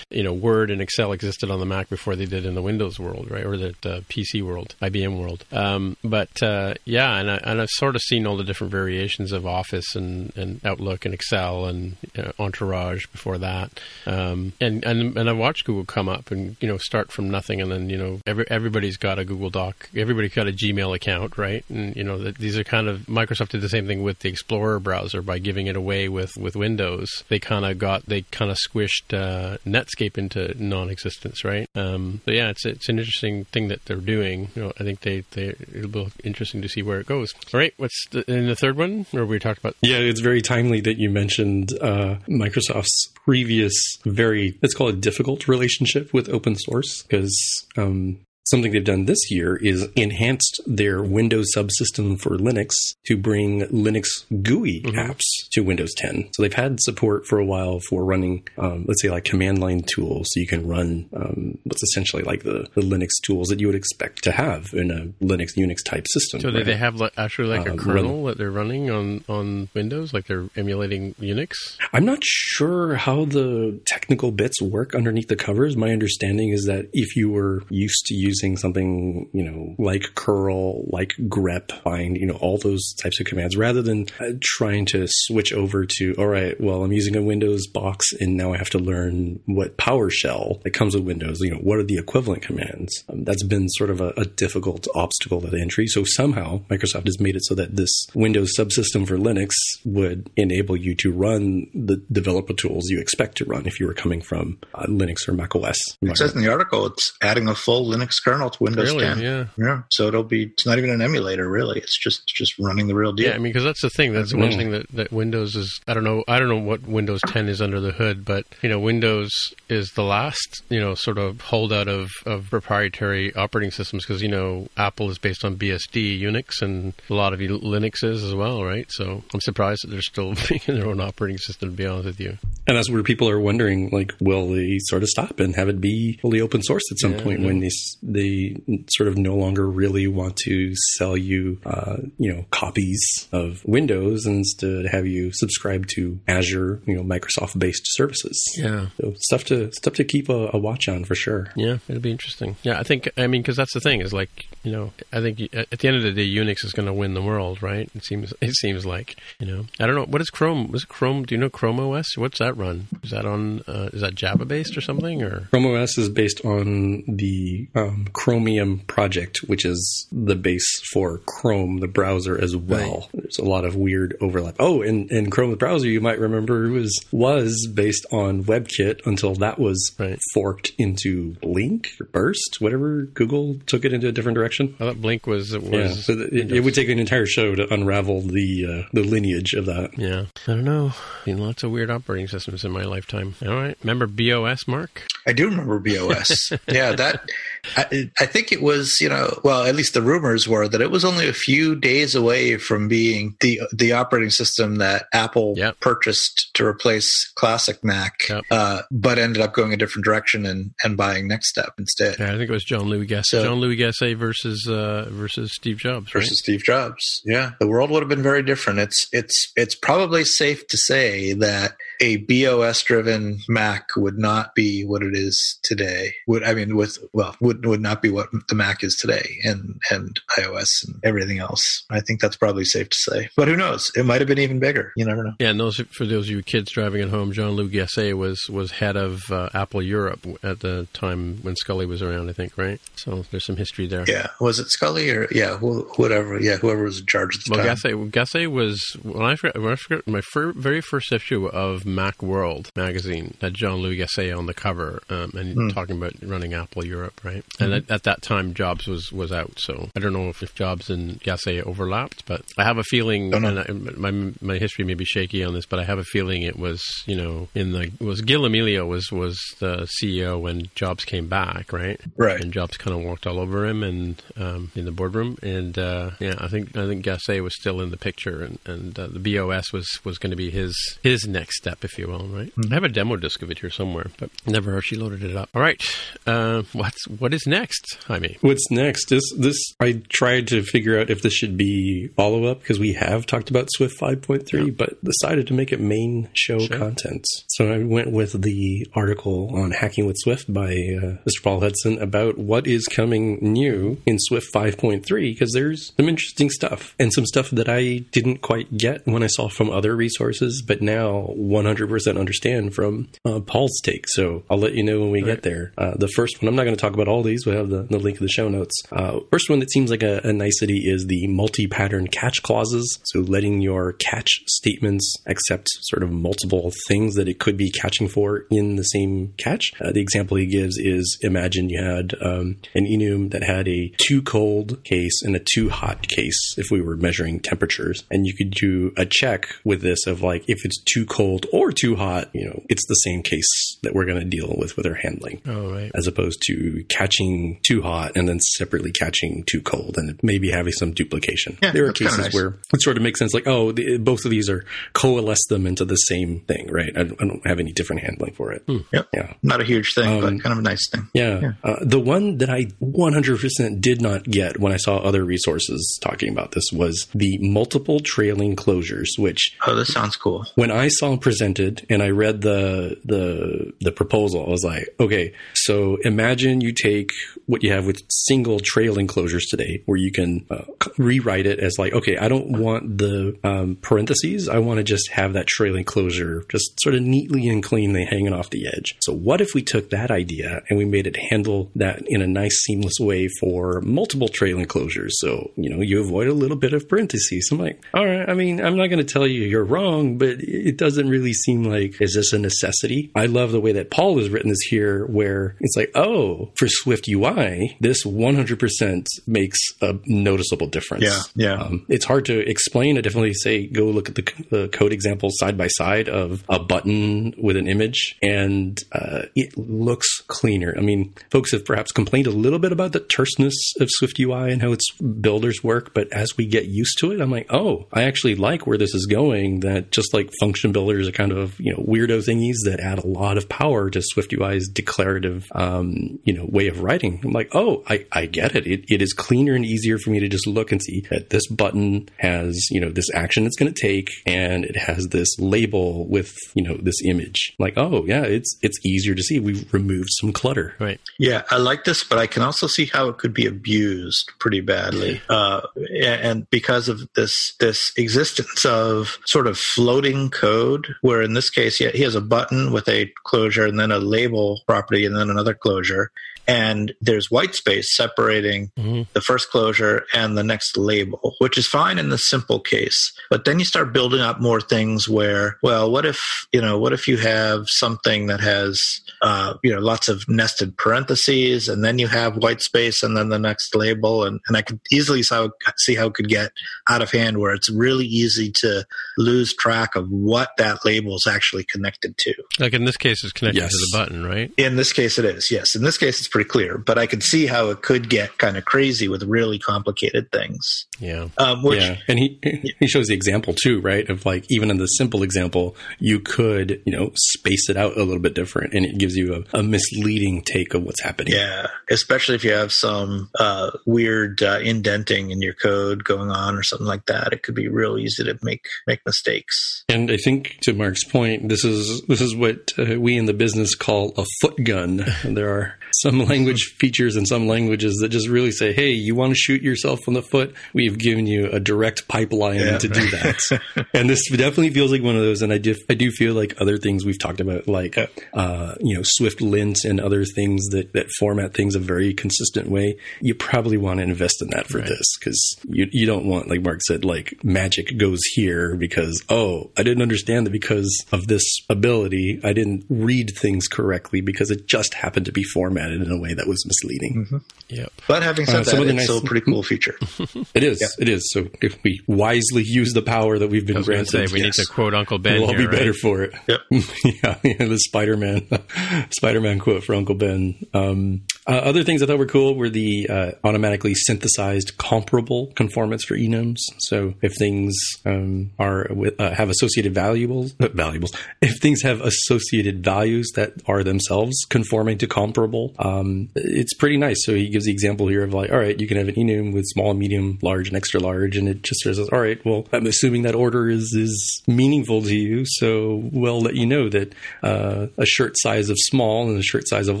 Speaker 1: you know, Word and Excel existed on the Mac before they did in the Windows world, right, or the uh, PC world, IBM world. Um, but uh, yeah, and, I, and I've sort of seen all the different variations of Office and, and Outlook and Excel and uh, Entourage before that, um, and and and I watched Google come up and you know start from nothing, and then you know every, everybody's got a Google Doc, everybody's got a Gmail account, right, and you know the, these are kind of Microsoft did the same thing with the Explorer browser by giving it away with with Windows. They kind of got they kind of squished uh, Netscape into non-existence, right? Um, but yeah, it's it's an interesting thing that they're doing. You know, I think they they it'll be interesting to see where it goes. All right, what's the, in the third one? Or we talked about?
Speaker 2: Yeah, it's very timely that you mentioned uh, Microsoft's previous very let's call it difficult relationship with open source because um, Something they've done this year is enhanced their Windows subsystem for Linux to bring Linux GUI mm-hmm. apps to Windows 10. So they've had support for a while for running, um, let's say, like command line tools. So you can run um, what's essentially like the, the, Linux tools that you would expect to have in a Linux Unix type system.
Speaker 1: So right? they have actually like a um, kernel run, that they're running on, on Windows, like they're emulating Unix?
Speaker 2: I'm not sure how the technical bits work underneath the covers. My understanding is that if you were used to using using something, you know, like curl, like grep, find, you know, all those types of commands rather than uh, trying to switch over to, all right, well, I'm using a Windows box and now I have to learn what PowerShell that comes with Windows, you know, what are the equivalent commands? Um, that's been sort of a, a difficult obstacle at entry. So somehow Microsoft has made it so that this Windows subsystem for Linux would enable you to run the developer tools you expect to run if you were coming from uh, Linux or Mac OS.
Speaker 3: It says in the article it's adding a full Linux kernel to Windows
Speaker 1: Really?
Speaker 3: 10.
Speaker 1: Yeah.
Speaker 3: Yeah. So it'll be it's not even an emulator really. It's just just running the real deal.
Speaker 1: Yeah, I mean, because that's the thing. That's one
Speaker 2: Mm.
Speaker 1: thing that, that Windows is. I don't know. I don't know what Windows 10 is under the hood, but you know, Windows is the last you know sort of holdout of, of proprietary operating systems because you know Apple is based on BSD, Unix, and a lot of Linux is as well, right? So I'm surprised that they're still making their own operating system. To be honest with you,
Speaker 2: And that's where people are wondering, like, will they sort of stop and have it be fully open source at some
Speaker 1: Yeah,
Speaker 2: point when they s- they sort of no longer really want to sell you, uh, you know, copies of Windows and instead have you subscribe to Azure, you know, Microsoft based services.
Speaker 1: yeah.
Speaker 2: So stuff to stuff to keep a, a watch on for sure.
Speaker 1: Yeah, it'll be interesting. Yeah, I think. I mean, because that's the thing is like you know, I think at the end of the day, Unix is going to win the world, right? It seems. It seems like you know. I don't know. What is Chrome? Was it Chrome? Do you know Chrome OS? What's that run? Is that on? Uh, is that Java based or something? Or
Speaker 2: Chrome OS is based on the um, Chromium project, which is the base for Chrome, the browser, as well. There's a lot of weird overlap. Oh, and, and Chrome, the browser, you might remember was was based on WebKit until that was
Speaker 1: Right.
Speaker 2: forked into Blink or Burst, whatever. Google took it into a different direction.
Speaker 1: I thought Blink was was.
Speaker 2: Yeah, so th- it, it would take an entire show to unravel the uh, the lineage of that.
Speaker 1: Yeah, I don't know. Seen lots of weird operating systems in my lifetime. All right, remember BeOS, Mark?
Speaker 3: I do remember BeOS. yeah, that I, I think it was, you know, well, at least the rumors were that it was only a few days away from being the the operating system that Apple
Speaker 1: Yep.
Speaker 3: purchased to replace classic Mac,
Speaker 1: Yep.
Speaker 3: uh, but ended up going a different direction and and buying NeXTSTEP instead
Speaker 1: Yeah, I think it was John Louis Gassée.
Speaker 3: So-
Speaker 1: John Louis Gassée versus uh, versus Steve Jobs, right?
Speaker 3: versus Steve Jobs. Yeah, the world would have been very different. It's it's it's probably safe to say that a BeOS driven Mac would not be what it is today. Would I mean with well would would not be what the Mac is today and and iOS and everything else. I think that's probably safe to say. But who knows? It might have been even bigger. You never know.
Speaker 1: Yeah, and those for those of you kids driving at home, Jean Louis Gassée was was head of uh, Apple Europe at the time when Sculley was around. I think, right? So there's some history there.
Speaker 3: Yeah, was it Sculley or yeah, who, whatever. Yeah, whoever was in charge at the
Speaker 1: Well,
Speaker 3: time.
Speaker 1: Gassée, Gassée was when I when I forgot my fir- very first issue of Mac World magazine had Jean Louis Gassée on the cover um, and talking about running Apple Europe, right? And at, at that time, Jobs was was out, so I don't know if, if Jobs and Gassée overlapped, but I have a feeling. And I, my my history may be shaky on this, but I have a feeling it was you know in the was Gil Amelio was was the CEO when Jobs came back, right?
Speaker 3: Right.
Speaker 1: And Jobs kind of walked all over him and um, in the boardroom, and uh, yeah, I think I think Gassée was still in the picture, and, and uh, the BeOS was was going to be his his next step, if you will, right? I have a demo disc of it here somewhere, but never actually loaded it up. All right, uh, what's what is next, Jaime?
Speaker 2: What's next? This this I tried to figure out if this should be follow up because we have talked about Swift 5.3, but decided to make it main show
Speaker 1: Sure.
Speaker 2: content. So I went with the article on Hacking with Swift by uh, Mr. Paul Hudson about what is coming new in Swift 5.3 because there's some interesting stuff and some stuff that I didn't quite get when I saw from other resources, but now 100% understand from uh, Paul's take. So I'll let you know when we get there. Uh, the first one, I'm not going to talk about all these. We have the, the link in the show notes. Uh, first one that seems like a, a nicety is the multi-pattern catch clauses. So letting your catch statements accept sort of multiple things that it could be catching for in the same catch. Uh, the example he gives is imagine you had um, an enum that had a too cold case and a too hot case if we were measuring temperatures. And you could do a check with this of like, if it's too cold or too hot, you know, it's the same case that we're going to deal with with our handling
Speaker 1: Oh right,
Speaker 2: as opposed to catching too hot and then separately catching too cold and maybe having some duplication.
Speaker 3: Yeah,
Speaker 2: there are cases
Speaker 3: nice.
Speaker 2: where it sort of makes sense, like, oh, the, both of these are coalesce them into the same thing, right? I, don't- I don't have any different handling for it.
Speaker 3: Yep.
Speaker 2: Yeah.
Speaker 3: Not a huge thing,
Speaker 2: Um,
Speaker 3: but kind of a nice thing.
Speaker 2: Yeah. Uh, the one that I 100% did not get when I saw other resources talking about this was the multiple trailing closures, which
Speaker 3: Oh, this sounds cool.
Speaker 2: when I saw it presented and I read the the the proposal, I was like, okay, so imagine you take what you have with single trailing closures today, where you can uh, rewrite it as like, okay, I don't want the um, parentheses. I want to just have that trailing closure just sort of neatly and cleanly hanging off the edge. So what if we took that idea and we made it handle that in a nice seamless way for multiple trailing closures? So, you know, you avoid a little bit of parentheses. I'm like, all right, I mean, I'm not going to tell you you're wrong, but it doesn't really seem like, is this a necessity? I love the way that Paul has written this here, where it's like, oh, for Swift UI, this 100% makes a noticeable difference.
Speaker 3: Yeah, yeah.
Speaker 2: Um, it's hard to explain. I definitely say go look at the, the code example side by side of a button with an image, and uh, it looks cleaner. I mean, folks have perhaps complained a little bit about the terseness of Swift UI and how its builders work, but as we get used to it, I'm like, oh, I actually like where this is going. That just like function builders are kind of you know weirdo thingies that add a lot of power to Swift UI's declarative um, you know way of writing. I'm like, oh, I, I get it. it. It is cleaner and easier for me to just look and see that this button has you know this action it's going to take, and it has this label with you know this image. Like, oh yeah, it's it's easier to see. We've removed some clutter.
Speaker 1: Right.
Speaker 3: Yeah, I like this, but I can also see how it could be abused pretty badly, uh, and because of this this existence of sort of floating code, where in this case, he has a button with a closure and then a label property and then another closure, and there's white space separating
Speaker 1: Mm-hmm.
Speaker 3: the first closure and the next label, which is fine in the simple case. But then you start building up more things where, well, what if, you know, what if you have something that has, uh, you know, lots of nested parentheses and then you have white space and then the next label. And, and I could easily see how, it could get out of hand where it's really easy to lose track of what that label is actually connected to.
Speaker 1: Like in this case, it's connected
Speaker 2: Yes.
Speaker 1: to the button, right?
Speaker 3: In this case, it is. Yes. In this case, it's pretty clear, but I could see how it could get kind of crazy with really complicated things.
Speaker 1: Yeah.
Speaker 3: Um, which,
Speaker 2: yeah, and he he shows the example too, right? Of like even in the simple example, you could you know space it out a little bit different, and it gives you a, a misleading take of what's happening.
Speaker 3: yeah, especially if you have some uh, weird uh, indenting in your code going on or something like that, it could be real easy to make make mistakes.
Speaker 2: And I think to Mark's point, this is this is what uh, we in the business call a foot gun. there are some language features in some languages that just really say, "Hey, you want to shoot yourself on the foot? We've given you a direct pipeline
Speaker 3: Yeah,
Speaker 2: to do that." and this definitely feels like one of those. And I do I do feel like other things we've talked about, like uh, you know Swift lint and other things that that format things a very consistent way. You probably want to invest in that for
Speaker 1: Right.
Speaker 2: this because you you don't want like Mark said like magic goes here because oh I didn't understand that because of this ability I didn't read things correctly because it just happened to be formatted in a way that was misleading.
Speaker 1: Yep.
Speaker 3: But having said
Speaker 2: Uh,
Speaker 3: that, it's
Speaker 2: nice-
Speaker 3: still a pretty cool feature.
Speaker 2: It is it is so if we wisely use the power that we've
Speaker 1: I
Speaker 2: been
Speaker 1: was
Speaker 2: granted,
Speaker 1: say, we need to quote Uncle Ben
Speaker 2: we'll all
Speaker 1: here,
Speaker 2: be better
Speaker 1: right?
Speaker 2: for it.
Speaker 3: Yep.
Speaker 2: yeah, yeah, the Spider Man, Spider Man quote for Uncle Ben. Um, uh, other things I thought were cool were the uh, automatically synthesized comparable conformance for enums. So if things um, are with, uh, have associated valuables, uh, valuables, if things have associated values that are themselves conforming to comparable, um, it's pretty nice. So he gives the example here of like, all right, you can have an enum with small, medium, large, and extra large, and it just says, all right, well, I'm assuming that order is is meaningful to you, so we'll let you know that uh, a shirt size of small and a shirt size of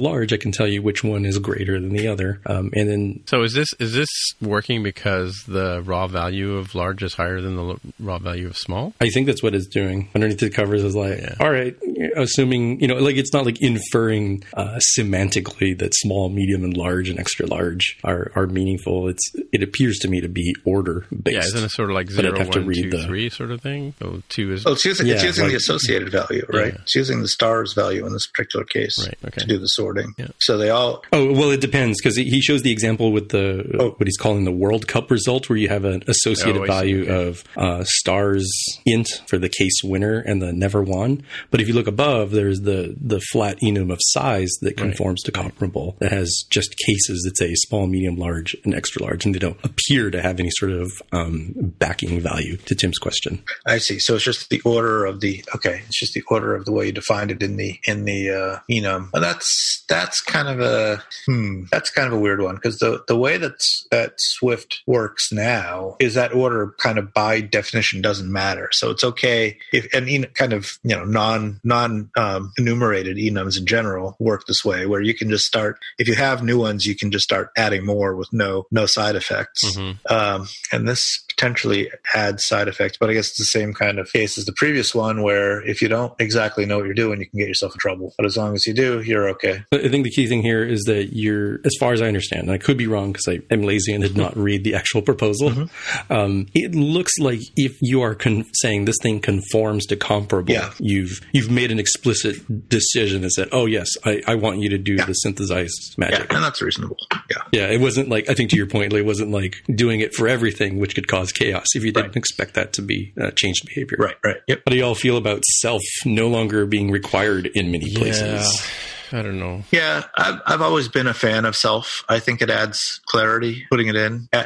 Speaker 2: large, I can tell you which one is greater than the other, um, and then
Speaker 1: So is this is this working because the raw value of large is higher than the raw value of small?
Speaker 2: I think that's what it's doing. Underneath the covers is like,
Speaker 1: Yeah.
Speaker 2: all right, assuming you know, like it's not like inferring uh, semantically that small, medium, and large and extra large are are meaningful. It's it appears to me to be order based.
Speaker 1: Yeah, isn't it sort of like
Speaker 2: But
Speaker 1: zero,
Speaker 2: I'd have to
Speaker 1: one,
Speaker 2: read
Speaker 1: two,
Speaker 2: the-
Speaker 1: three sort of thing? So two is
Speaker 3: Oh, it's using, it's
Speaker 2: Yeah,
Speaker 3: using the associated value, right?
Speaker 1: Yeah.
Speaker 3: It's using the stars value in this particular case
Speaker 1: Right, okay.
Speaker 3: to do the sorting.
Speaker 1: Yeah.
Speaker 3: So they all,
Speaker 2: Oh well, it depends because he shows the example with the
Speaker 3: Oh.
Speaker 2: what he's calling the World Cup result, where you have an associated
Speaker 1: Oh,
Speaker 2: value
Speaker 1: Okay.
Speaker 2: of uh, stars int for the case winner and the never won. But if you look above, there's the the flat enum of size that conforms to comparable that has just cases that say small, medium, large, and extra large, and they don't appear to have any sort of um, backing value. To Tim's question,
Speaker 3: I see. So it's just the order of the, okay, it's just the order of the way you defined it in the, in the, uh, enum. Well, that's, that's kind of a, Hmm, that's kind of a weird one because the the way that's that Swift works now is that order kind of by definition doesn't matter. So it's okay if and en- kind of you know non non um, enumerated enums in general work this way, where you can just start if you have new ones, you can just start adding more with no no side effects. Um, and this potentially add side effects, but I guess it's the same kind of case as the previous one, where if you don't exactly know what you're doing, you can get yourself in trouble. But as long as you do, you're okay.
Speaker 2: I think the key thing here is that you're, as far as I understand, and I could be wrong because I am lazy and did not read the actual proposal. Um, it looks like if you are con- saying this thing conforms to comparable,
Speaker 3: Yeah.
Speaker 2: you've you've made an explicit decision and said, "Oh yes, I, I want you to do the synthesized
Speaker 3: Yeah,
Speaker 2: magic."
Speaker 3: and that's reasonable. Yeah.
Speaker 2: Yeah, it wasn't like I think to your point, it wasn't like doing it for everything, which could cause chaos if you didn't
Speaker 3: Right.
Speaker 2: expect that to be uh, changed behavior.
Speaker 3: Right, right. Yep.
Speaker 2: How do y'all feel about self no longer being required in many places?
Speaker 1: Yeah. I don't know.
Speaker 3: Yeah, I've, I've always been a fan of self. I think it adds clarity putting it in. Uh,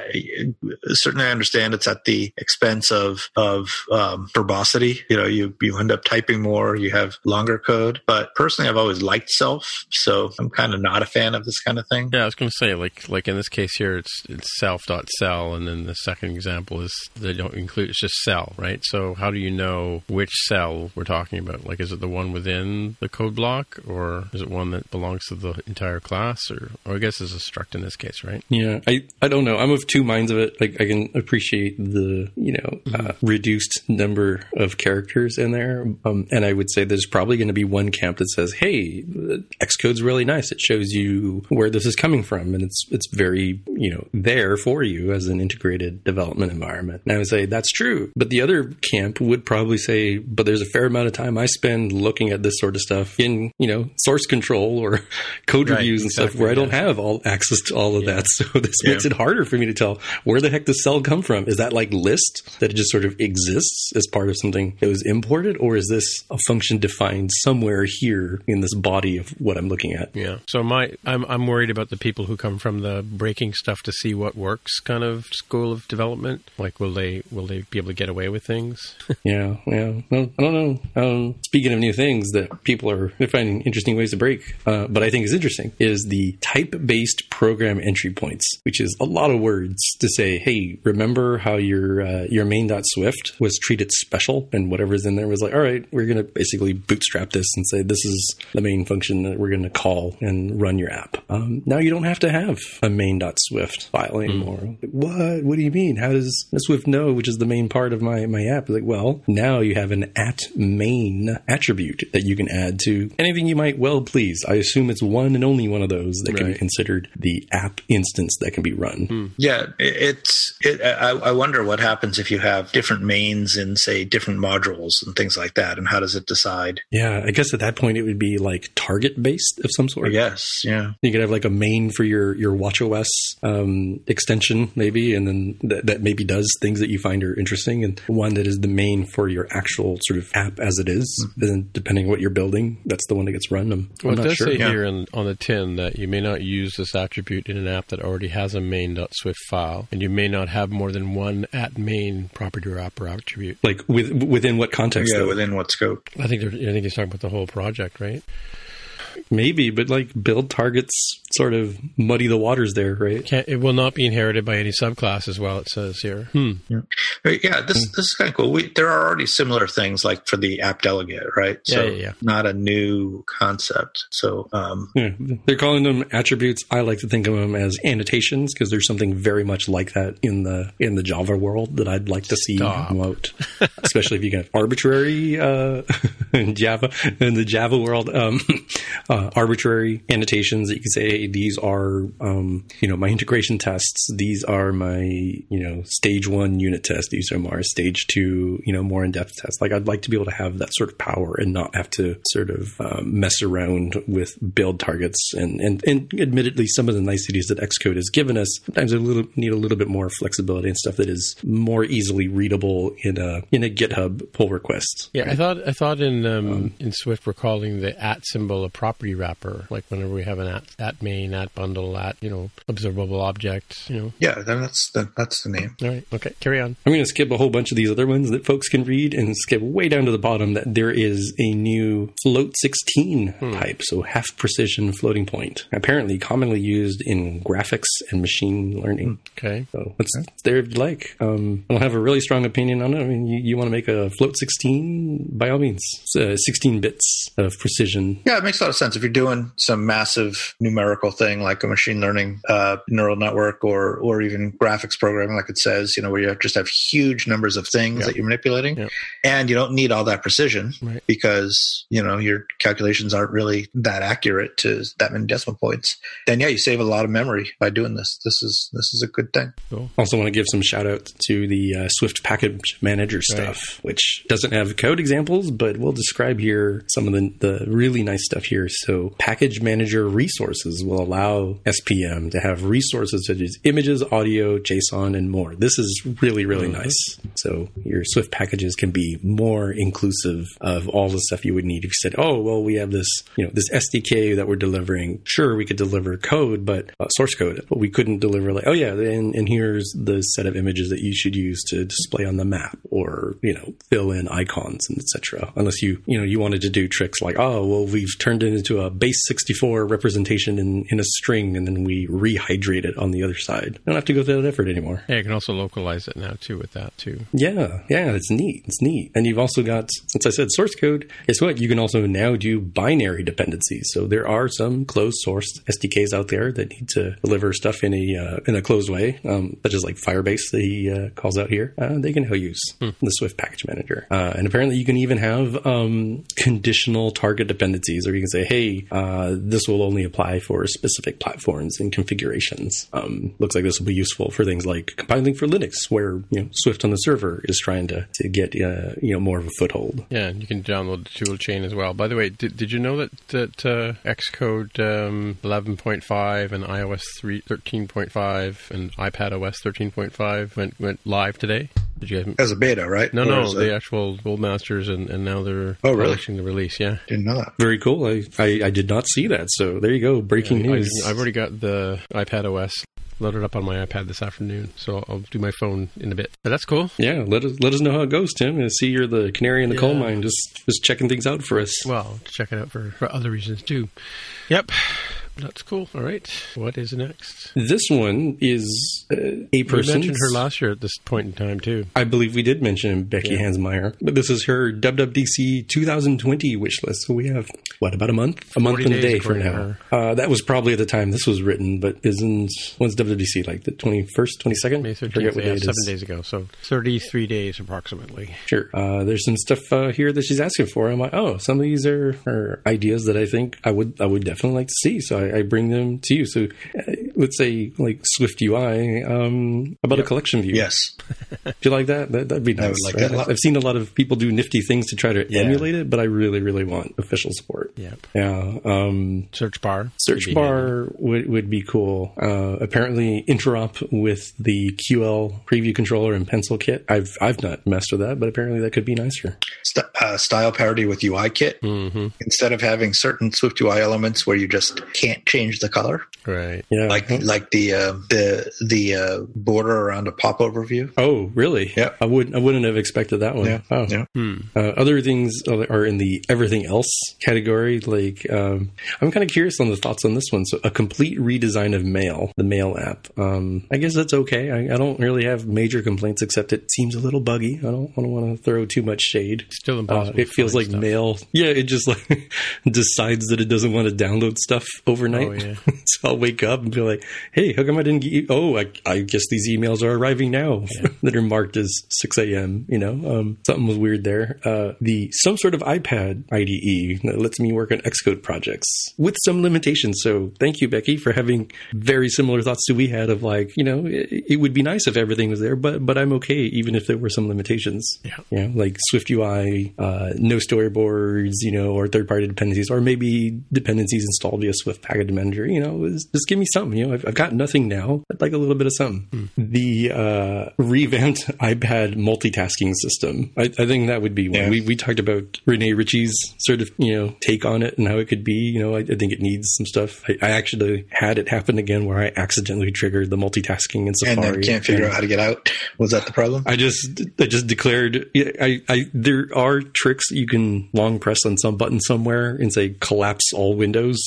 Speaker 3: certainly, I understand it's at the expense of of um, verbosity. You know, you you end up typing more, you have longer code. But personally, I've always liked self, so I'm kind of not a fan of this kind of thing.
Speaker 1: Yeah, I was going to say like like in this case here, it's it's self dot cell, and then the second example is they don't include it's just cell, right? So how do you know which cell we're talking about? Like, is it the one within the code block, or is it one that belongs to the entire class, or, or I guess is a struct in this case, right?
Speaker 2: Yeah, I, I don't know. I'm of two minds of it. Like I can appreciate the you know uh, reduced number of characters in there, um, and I would say there's probably going to be one camp that says, "Hey, uh, Xcode's really nice. It shows you where this is coming from, and it's it's very you know there for you as an integrated development environment." And I would say that's true, but the other camp would probably say, "But there's a fair amount of time I spend looking at this sort of stuff in you know source control or code
Speaker 1: Right,
Speaker 2: reviews and stuff where I don't
Speaker 1: yeah.
Speaker 2: have all access to all of that." So this
Speaker 3: Yeah.
Speaker 2: makes it harder for me to tell where the heck does cell come from. Is that like list that it just sort of exists as part of something that was imported, or is this a function defined somewhere here in this body of what I'm looking at?
Speaker 1: Yeah. So my I'm I'm worried about the people who come from the breaking stuff to see what works kind of school of development. Like, will they will they be able to get away with things?
Speaker 2: Yeah, yeah. Well, I don't know. Um, speaking of new things that people are they're finding interesting ways to break, uh, but I think is interesting is the type-based program entry points, which is a lot of words to say. Hey, remember how your uh, your main.swift was treated special, and whatever's in there was like, all right, we're going to basically bootstrap this and say this is the main function that we're going to call and run your app. Um, now you don't have to have a main.swift file anymore. Like, what? What do you mean? How does Swift know which is the main part of my my app? Like, well, now you have an at main attribute that you can add to anything you might well please. I assume it's one and only one of those that can be considered the app instance that can be run. Hmm.
Speaker 3: Yeah, it, it's. It, I, I wonder what happens if you have different mains in, say, different modules and things like that, and how does it decide?
Speaker 2: Yeah, I guess at that point it would be like target based of some sort.
Speaker 3: Yes. Yeah.
Speaker 2: You could have like a main for your your WatchOS um, extension, maybe, and then that, that maybe does things that you find are interesting, and one that is the main for your actual sort of app as it is. Hmm. And then depending on what you're building, that's the one that gets run. Um, I'm,
Speaker 1: Well,
Speaker 2: I'm
Speaker 1: it does
Speaker 2: sure.
Speaker 1: say
Speaker 3: yeah.
Speaker 1: here in, on the tin that you may not use this attribute in an app that already has a main.swift file, and you may not have more than one at main property or app or attribute.
Speaker 2: Like with, within what context?
Speaker 3: Yeah.
Speaker 2: though?
Speaker 3: Within what scope?
Speaker 1: I think they're, I think he's talking about the whole project, right?
Speaker 2: Maybe, but like build targets sort of muddy the waters there, right?
Speaker 1: Can't, it will not be inherited by any subclass, as well. It says here. Hmm.
Speaker 3: Right, Yeah, this this is kind of cool. We, there are already similar things like for the app delegate, right?
Speaker 1: Yeah,
Speaker 3: So
Speaker 1: yeah, yeah.
Speaker 3: not a new concept. So um,
Speaker 2: Yeah, they're calling them attributes. I like to think of them as annotations because there's something very much like that in the in the Java world that I'd like to see
Speaker 1: Stop.
Speaker 2: come out. Especially if you get arbitrary uh, in Java in the Java world, um, uh, arbitrary annotations that you can say, hey, these are um, you know my integration tests. These are my you know stage one unit test. These are my stage two you know more in depth tests. Like I'd like to be able to have that sort of power and not have to sort of um, mess around with build targets and, and and admittedly some of the niceties that Xcode has given us sometimes a little need a little bit more flexibility and stuff that is more easily readable in a in a GitHub pull request.
Speaker 1: Yeah, I thought I thought in um, in Swift we're calling the at symbol a property property wrapper, like whenever we have an at, at main, at bundle, at you know observable object. You know.
Speaker 3: Yeah, then that's the that's the name.
Speaker 1: All right. Okay. Carry on.
Speaker 2: I'm going to skip a whole bunch of these other ones that folks can read and skip way down to the bottom that there is a new float 16 type, so half precision floating point, apparently commonly used in graphics and machine learning.
Speaker 1: Okay.
Speaker 2: So it's there if you like. Um, I don't have a really strong opinion on it. I mean, you, you want to make a float 16, by all means, uh, 16 bits of precision.
Speaker 3: Yeah, it makes a lot of sense if you're doing some massive numerical thing like a machine learning uh, neural network or or even graphics programming, like it says, you know, where you just have huge numbers of things
Speaker 1: Yeah.
Speaker 3: that you're manipulating,
Speaker 1: Yeah.
Speaker 3: and you don't need all that precision
Speaker 1: Right.
Speaker 3: because you know your calculations aren't really that accurate to that many decimal points. Then yeah, you save a lot of memory by doing this. This is this is a good thing.
Speaker 2: Also, want to give some shout out to the uh, Swift Package Manager stuff, which doesn't have code examples, but we'll describe here some of the, the really nice stuff here. So, Package Manager resources will allow SPM to have resources such as images, audio, JSON, and more. This is really, really nice. So, your Swift packages can be more inclusive of all the stuff you would need if you said, "Oh, well, we have this, you know, this SDK that we're delivering. Sure, we could deliver code, but uh, source code, but we couldn't deliver like, oh yeah, and, and here's the set of images that you should use to display on the map, or you know, fill in icons and etc. Unless you, you know, you wanted to do tricks like, oh, well, we've turned it into a base 64 representation in in a string, and then we rehydrate it on the other side. You don't have to go through that effort anymore.
Speaker 1: Yeah, you can also localize it now too with that too.
Speaker 2: Yeah, yeah, it's neat. It's neat. And you've also got, since I said source code, guess what? You can also now do binary dependencies. So there are some closed source SDKs out there that need to deliver stuff in a uh, in a closed way, um, such as like Firebase that he uh, calls out here. Uh, they can now use the Swift Package Manager. Uh, and apparently you can even have um, conditional target dependencies, or you can say, hey, uh, this will only apply for specific platforms and configurations. Um, looks like this will be useful for things like compiling for Linux, where you know Swift on the server is trying to, to get uh, you know more of a foothold.
Speaker 1: Yeah, you can download the tool chain as well. By the way, did, did you know that that uh, Xcode um, 11.5 and iOS 3, 13.5 and iPad OS 13.5 went went live today? Did you guys?
Speaker 3: As a beta, right?
Speaker 1: No,
Speaker 3: Or
Speaker 1: no,
Speaker 3: as a-
Speaker 1: the actual gold masters, and, and now they're
Speaker 3: Oh, really?
Speaker 1: publishing the release. Yeah,
Speaker 3: didn't know that.
Speaker 2: Very cool. I, I, I did not see that. So there you go. Breaking news
Speaker 1: I,
Speaker 2: news.
Speaker 1: have already got the iPad OS loaded up on my iPad this afternoon, so I'll do my phone in a bit. But that's cool.
Speaker 2: yeah, let us let us know how it goes, Tim. I see you're the canary in the coal mine, just just checking things out for us.
Speaker 1: Well, check it out for, for other reasons too. Yep, that's cool. All right, what is next?
Speaker 2: This one is uh, a
Speaker 1: We
Speaker 2: person.
Speaker 1: mentioned her last year at this point in time too.
Speaker 2: I believe we did mention Becky
Speaker 1: Yeah.
Speaker 2: Hansmeyer, but this is her WWDC 2020 wish list. So we have what about a month? A month and a day
Speaker 1: for
Speaker 2: now. Uh, that was probably at the time this was written, but isn't when's WWDC like the 21st, 22nd?
Speaker 1: May
Speaker 2: I forget what
Speaker 1: yeah,
Speaker 2: day it
Speaker 1: seven days ago. So 33 days approximately.
Speaker 2: Sure. Uh, there's some stuff uh, here that she's asking for. I'm like, oh, some of these are, are ideas that I think I would I would definitely like to see. So I, I bring them to you. So uh, let's say like Swift UI um, about a collection view.
Speaker 3: Yes.
Speaker 2: Do you like that? that that'd be nice.
Speaker 3: I would like
Speaker 2: right?
Speaker 3: that a lot.
Speaker 2: I've seen a lot of people do nifty things to try to
Speaker 3: Yeah.
Speaker 2: emulate it, but I really, really want official support.
Speaker 1: Yep.
Speaker 2: Yeah. Um,
Speaker 1: Search bar.
Speaker 2: search
Speaker 1: would be handy.
Speaker 2: bar would, would be cool. Uh, apparently, interop with the QL preview controller and pencil kit. I've I've not messed with that, but apparently that could be nicer.
Speaker 3: St- uh, style parity with UIKit.
Speaker 1: Mm-hmm.
Speaker 3: Instead of having certain Swift UI elements where you just can't change the color,
Speaker 1: Right.
Speaker 2: Yeah.
Speaker 3: like like the uh, the the uh, border around a popover view.
Speaker 2: Oh, really?
Speaker 3: Yeah.
Speaker 2: I would I wouldn't have expected that one.
Speaker 3: Yeah,
Speaker 2: Oh.
Speaker 3: yeah.
Speaker 1: Hmm.
Speaker 2: Uh, other things are in the everything else category. Like, um, I'm kind of curious on the thoughts on this one. So, a complete redesign of Mail, the Mail app. Um, I guess that's okay. I, I don't really have major complaints, except it seems a little buggy. I don't, I don't want to throw too much shade.
Speaker 1: Still
Speaker 2: Uh,
Speaker 1: impossible.
Speaker 2: it feels like
Speaker 1: stuff.
Speaker 2: Mail. Yeah, it just like decides that it doesn't want to download stuff overnight.
Speaker 1: Oh, yeah.
Speaker 2: so I'll wake up and be like, "Hey, how come I didn't get? You? Oh, I, I guess these emails are arriving now that are marked as 6 a.m. You know, um, something was weird there. Uh, the some sort of iPad IDE that lets me work on Xcode projects with some limitations. So thank you, Becky, for having very similar thoughts to we had of like, you know, it, it would be nice if everything was there, but but I'm okay even if there were some limitations.
Speaker 1: Yeah.
Speaker 2: You know, like Swift UI, uh, no storyboards, you know, or third party dependencies, or maybe dependencies installed via Swift Package Manager. You know, just give me something. You know, I've, I've got nothing now. I'd like a little bit of something. The uh, revamped iPad multitasking system. I, I think that would be one.
Speaker 3: Yeah.
Speaker 2: We we talked about Rene Ritchie's sort of you know take on it and how it could be. You know, I, I think it needs some stuff. I, I actually had it happen again where I accidentally triggered the multitasking in
Speaker 3: and
Speaker 2: Safari.
Speaker 3: then can't figure
Speaker 2: and-
Speaker 3: out how to get out. Was that the problem?
Speaker 2: I just I just declared I, I there are tricks you can long press on some button somewhere and say collapse all windows.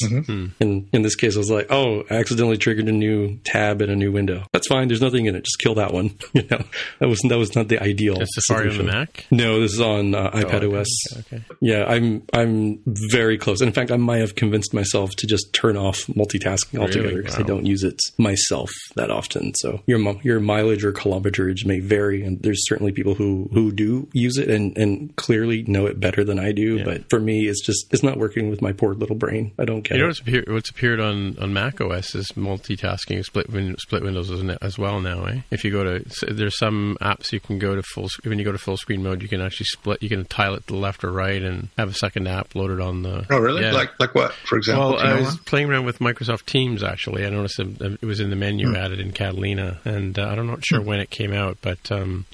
Speaker 2: And in this case, I was like, oh, I accidentally triggered a new tab in a new window. That's fine. There's nothing in it. Just kill that one. You know, that was that was not the ideal.
Speaker 1: Is Safari on the. Mac?
Speaker 2: No, this is on uh, iPad
Speaker 1: okay,
Speaker 2: OS.
Speaker 1: okay.
Speaker 2: Yeah, I'm I'm very close. In fact, I might have convinced myself to just turn off multitasking altogether because I
Speaker 1: Wow.
Speaker 2: don't use it myself that often. So your your mileage or kilometerage may vary, and there's certainly people who who do use it and and clearly know it better than I do. But for me, it's just it's not working with my poor little brain. I don't get
Speaker 1: You know
Speaker 2: it.
Speaker 1: what's appeared, what's appeared on, on Mac OS is multitasking, split win, split windows as, as well now. Eh? If you go to there's some apps you can go to full when you go to full screen mode, you can actually split. You can tile it to the left or right and have a second app loaded on the.
Speaker 3: Oh, really?
Speaker 1: Yeah.
Speaker 3: Like like what? For example,
Speaker 1: Well, I was playing around with Microsoft Teams actually. I noticed it, it was in the menu added in Catalina, and uh, I'm not sure when it came out, but um,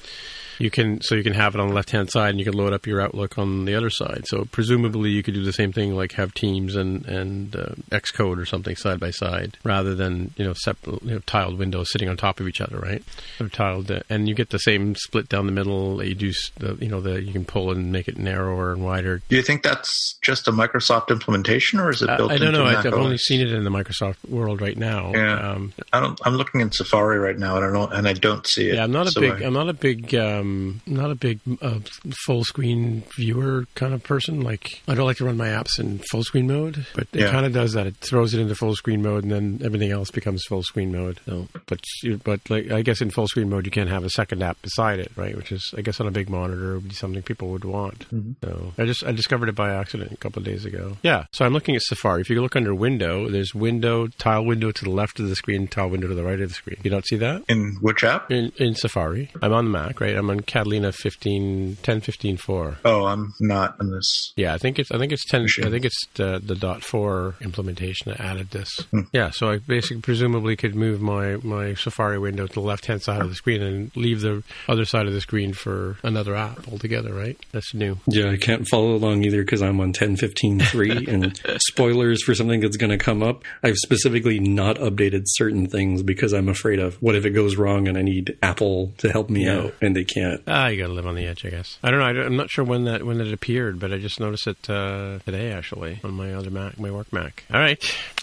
Speaker 1: you can so you can have it on the left hand side, and you can load up your Outlook on the other side. So presumably you could do the same thing, like have Teams and and uh, Xcode or something side by side, rather than you know, separate, you know tiled windows sitting on top of each other, right? Or tiled, uh, and you get the same split down the middle. You do the you know the you can pull and make it narrower and wider
Speaker 3: Do you think that's just a Microsoft implementation, or is it built
Speaker 1: I don't know. I've only seen it in the Microsoft world right now.
Speaker 3: Yeah.
Speaker 1: Um,
Speaker 3: I don't. I'm looking in Safari right now. And I don't know, and I don't see it.
Speaker 1: yeah, I'm not a
Speaker 3: So
Speaker 1: big.
Speaker 3: I-
Speaker 1: I'm not a big. Um, not a big uh, full screen viewer kind of person. Like I don't like to run my apps in full screen mode, but it
Speaker 3: Yeah.
Speaker 1: kind of does that. It throws it into full screen mode, and then everything else becomes full screen mode. So, but but like I guess in full screen mode, you can't have a second app beside it, right? Which is I guess on a big monitor would be something people would want.
Speaker 3: Mm-hmm.
Speaker 1: So I just I discovered it by accident a couple of days ago. Yeah. So I'm looking at Safari. If you look under Window, there's Window tile window to the left of the screen, tile window to the right of the screen. You don't see that?
Speaker 3: in which app?
Speaker 1: In, in Safari. I'm on the Mac, right? I'm on Catalina 15, 10, 15, 4.
Speaker 3: Oh, I'm not in this.
Speaker 1: Yeah, I think it's I think it's ten.
Speaker 3: Machine.
Speaker 1: I think it's the the dot four implementation that added this.
Speaker 3: Hmm.
Speaker 1: Yeah, so I basically presumably could move my my Safari window to the left hand side of the screen and leave the other side of the screen for another app altogether. Right? That's new.
Speaker 2: Yeah, I can't follow along either because I'm on 10.15.3 and spoilers for something that's going to come up. I've specifically not updated certain things because I'm afraid of what if it goes wrong and I need Apple to help me
Speaker 1: Yeah.
Speaker 2: out and they can't.
Speaker 1: Ah, you got to live on the edge, I guess. I don't know. I I'm not sure when that when it appeared, but I just noticed it uh, today actually on my other Mac, my work Mac. All right,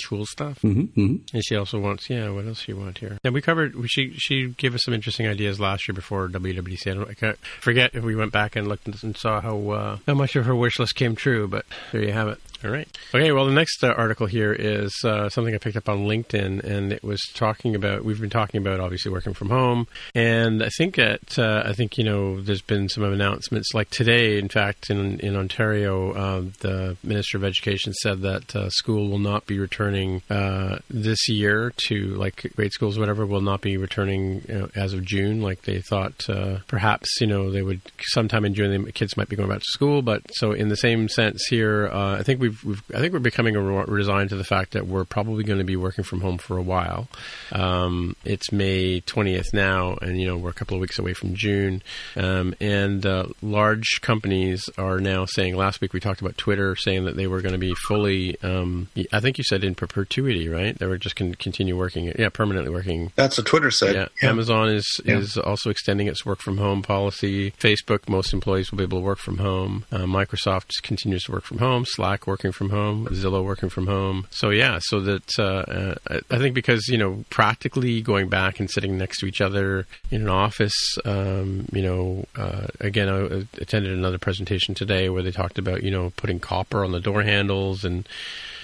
Speaker 1: cool stuff.
Speaker 2: hmm hmm
Speaker 1: And she also wants, yeah. What else she want here? Yeah, we covered. we- She she gave us some interesting ideas last year before WWDC. I don't I can't forget if we went back and looked and saw how uh, how much of her wish list came true. But there you have it. All right. Okay. Well, the next uh, article here is uh, something I picked up on LinkedIn, and it was talking about. We've been talking about obviously working from home, and I think that uh, I think you know there's been some announcements like today. In fact, in in Ontario, uh, the Minister of Education said that uh, school will not be returning uh, this year to like grade schools, whatever, will not be returning you know, as of June. Like they thought, uh, perhaps you know they would sometime in June, the kids might be going back to school. But so in the same sense here, I think we've, we've I think we're becoming resigned to the fact that we're probably going to be working from home for a while. Um, it's May 20th now, and you know we're a couple of weeks away from June. Um, and uh, large companies are now saying. Last week we talked about Twitter saying that they were going to be fully. Um, I think you said in perpetuity, right? They were just going to continue working. Yeah, permanently working
Speaker 3: That's what Twitter said.
Speaker 1: yeah.
Speaker 3: Yeah.
Speaker 1: Amazon is
Speaker 3: Yeah.
Speaker 1: is also extending its work from home policy. Facebook, most employees will be able to work from home. Uh, Microsoft continues to work from home. Slack working from home. Zillow working from home. So yeah, so that uh, I- I think because you know practically going back and sitting next to each other in an office. Um, you know, uh, again, I attended another presentation today where they talked about you know putting copper on the door handles and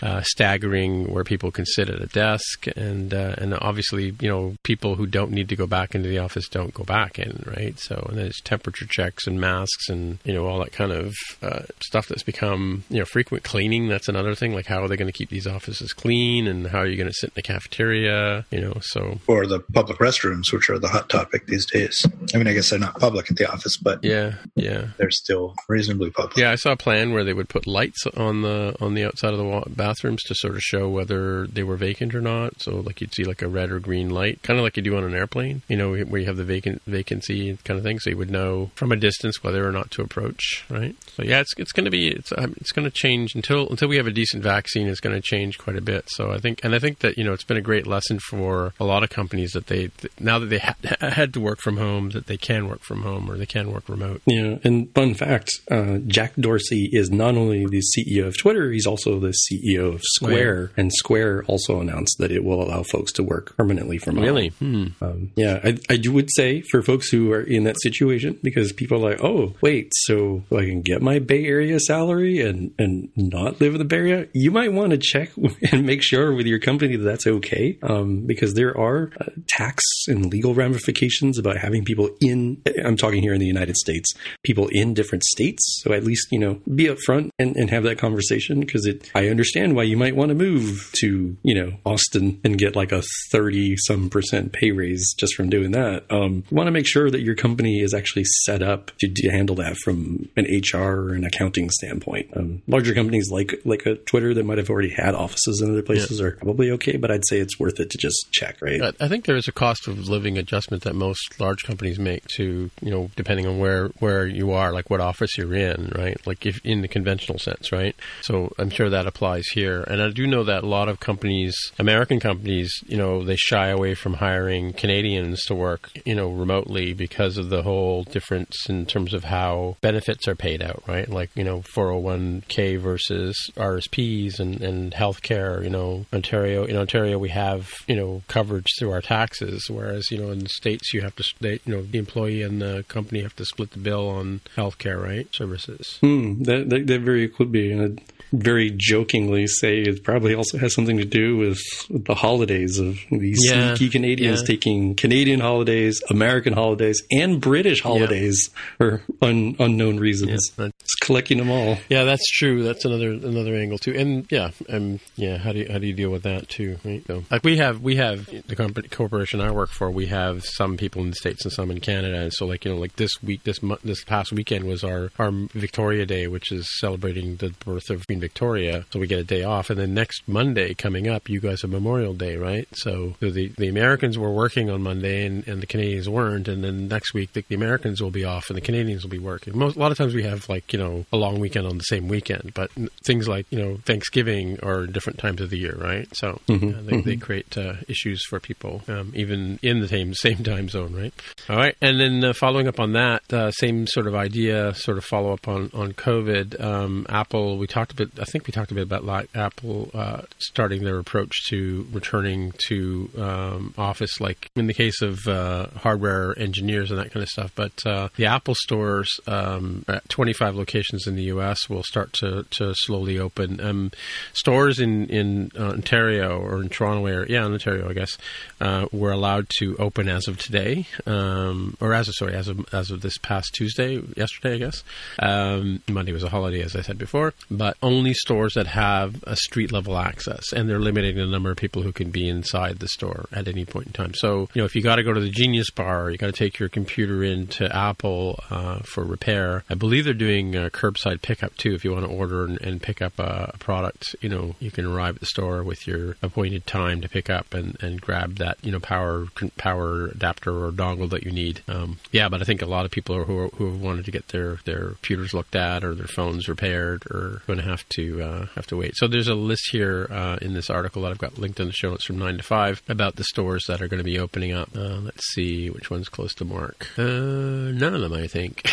Speaker 1: uh, staggering where people can sit at a desk, and uh, and obviously, you know, people who don't need to go back into the office don't go back in, right? So and then it's temperature checks and masks and you know all that kind of uh, stuff that's become you know frequent cleaning cleaning. That's another thing. Like, how are they going to keep these offices clean, and how are you going to sit in the cafeteria? You know, so
Speaker 3: or the public restrooms, which are the hot topic these days. I mean, I guess they're not public at the office, but
Speaker 1: yeah, yeah,
Speaker 3: they're still reasonably public.
Speaker 1: Yeah, I saw a plan where they would put lights on the on the outside of the wall, bathrooms to sort of show whether they were vacant or not. So, like you'd see like a red or green light, kind of like you do on an airplane. You know, where you have the vacant vacancy kind of thing, so you would know from a distance whether or not to approach. Right. So yeah, it's it's going to be it's um, it's going to change until until we have a decent vaccine. It's going to change quite a bit. So I think and I think that you know it's been a great lesson for a lot of companies that they now that they ha- had to work from home that they can work from home or they can work remote.
Speaker 2: Yeah, and fun fact: uh, Jack Dorsey is not only the CEO of Twitter, he's also the CEO of Square, and Square also announced that it will allow folks to work permanently from home.
Speaker 1: Really? Hmm.
Speaker 2: Um, yeah, I, I would say for folks who are in that situation, because people are like, oh, wait, so I can get my Bay Area salary and and not live in the Bay Area, you might want to check and make sure with your company that that's okay, um, because there are uh, tax and legal ramifications about having people in. I'm talking here in the United States, people in different states. So at least you know be upfront and, and have that conversation because it. I understand why you might want to move to you know Austin and get like a thirty some percent pay raise just from doing that. Um, you want to make sure that your company is actually set up to, to handle that from an HR or an accounting standpoint. Um, larger companies like like a Twitter that might have already had offices in other places yeah. are probably okay, but I'd say it's worth it to just check. Right?
Speaker 1: I think there is a cost of living adjustment that most large companies make to you know depending on where where you are, like what office you're in, right? Like if in the conventional sense, right? So I'm sure that applies here, and I do know that a lot of companies, American companies, you know, they shy away from hiring Canadians to work, you know, remotely because of the whole difference in terms of how benefits are paid out, right? Like you know, 401k versus RSPs and and healthcare. You know, Ontario in Ontario we have you know coverage through our taxes, whereas you know in the states you have to they, you know the employee and the company have to split the bill on healthcare right services.
Speaker 2: Hmm, that, that, that very could be. And very jokingly say it probably also has something to do with the holidays of these yeah, sneaky Canadians yeah. taking Canadian holidays, American holidays, and British holidays yeah. for un, unknown reasons. Yeah, Just collecting them all.
Speaker 1: Yeah, that's true. That's another another angle too. And yeah, um, yeah. How do you, how do you deal with that too? Right? So, like we have we have the company corporation I work for. We have some people in the states and some in Canada. And so like you know like this week this month this past weekend was our our Victoria Day, which is celebrating the birth of Queen Victoria. So we get a day off, and then next Monday coming up, you guys have Memorial Day, right? So, the the Americans were working on Monday, and, and the Canadians weren't, and then next week the, the Americans will be off, and the Canadians will be working. Most a lot of times we have like you know a long weekend on the same weekend, but things like you know Thanksgiving are different times of the year, right? So mm-hmm. uh, they, mm-hmm. they, create uh, issues for people, um, even in the same same time zone, right? All right, and then uh, following up on that, uh, same sort of idea, sort of follow up on on COVID. Um, Apple, we talked a bit. I think we talked a bit about like Apple uh, starting their approach to returning to um, office, like in the case of uh, hardware engineers and that kind of stuff. But uh, the Apple stores um, at 25 locations in the U.S. will start to, to slowly open. Um, stores in in uh, Ontario or in Toronto area, yeah, in Ontario, I guess, uh, were allowed to open as of today, um, or as of sorry, as of as of this past Tuesday, yesterday, I guess. Um, Monday was a holiday, as I said before, but only stores that have a street level access, and they're limiting the number of people who can be inside the store at any point in time. So, you know, if you got to go to the Genius Bar, you got to take your computer into Apple uh, for repair. I believe they're doing curbside pickup too. If you want to order and, and pick up a, a, product, you know, you can arrive at the store with your appointed time to pick up and, and grab that, you know, power power adapter or dongle that you need. Um, yeah, but I think a lot of people who, are, who have wanted to get their their computers looked at or their phones repaired are going to have to uh, have to wait. So there's a list here uh, in this article that I've got linked in the show notes from nine to five about the stores that are going to be opening up. Uh, let's see which one's close to Mark. Uh, none of them, I think.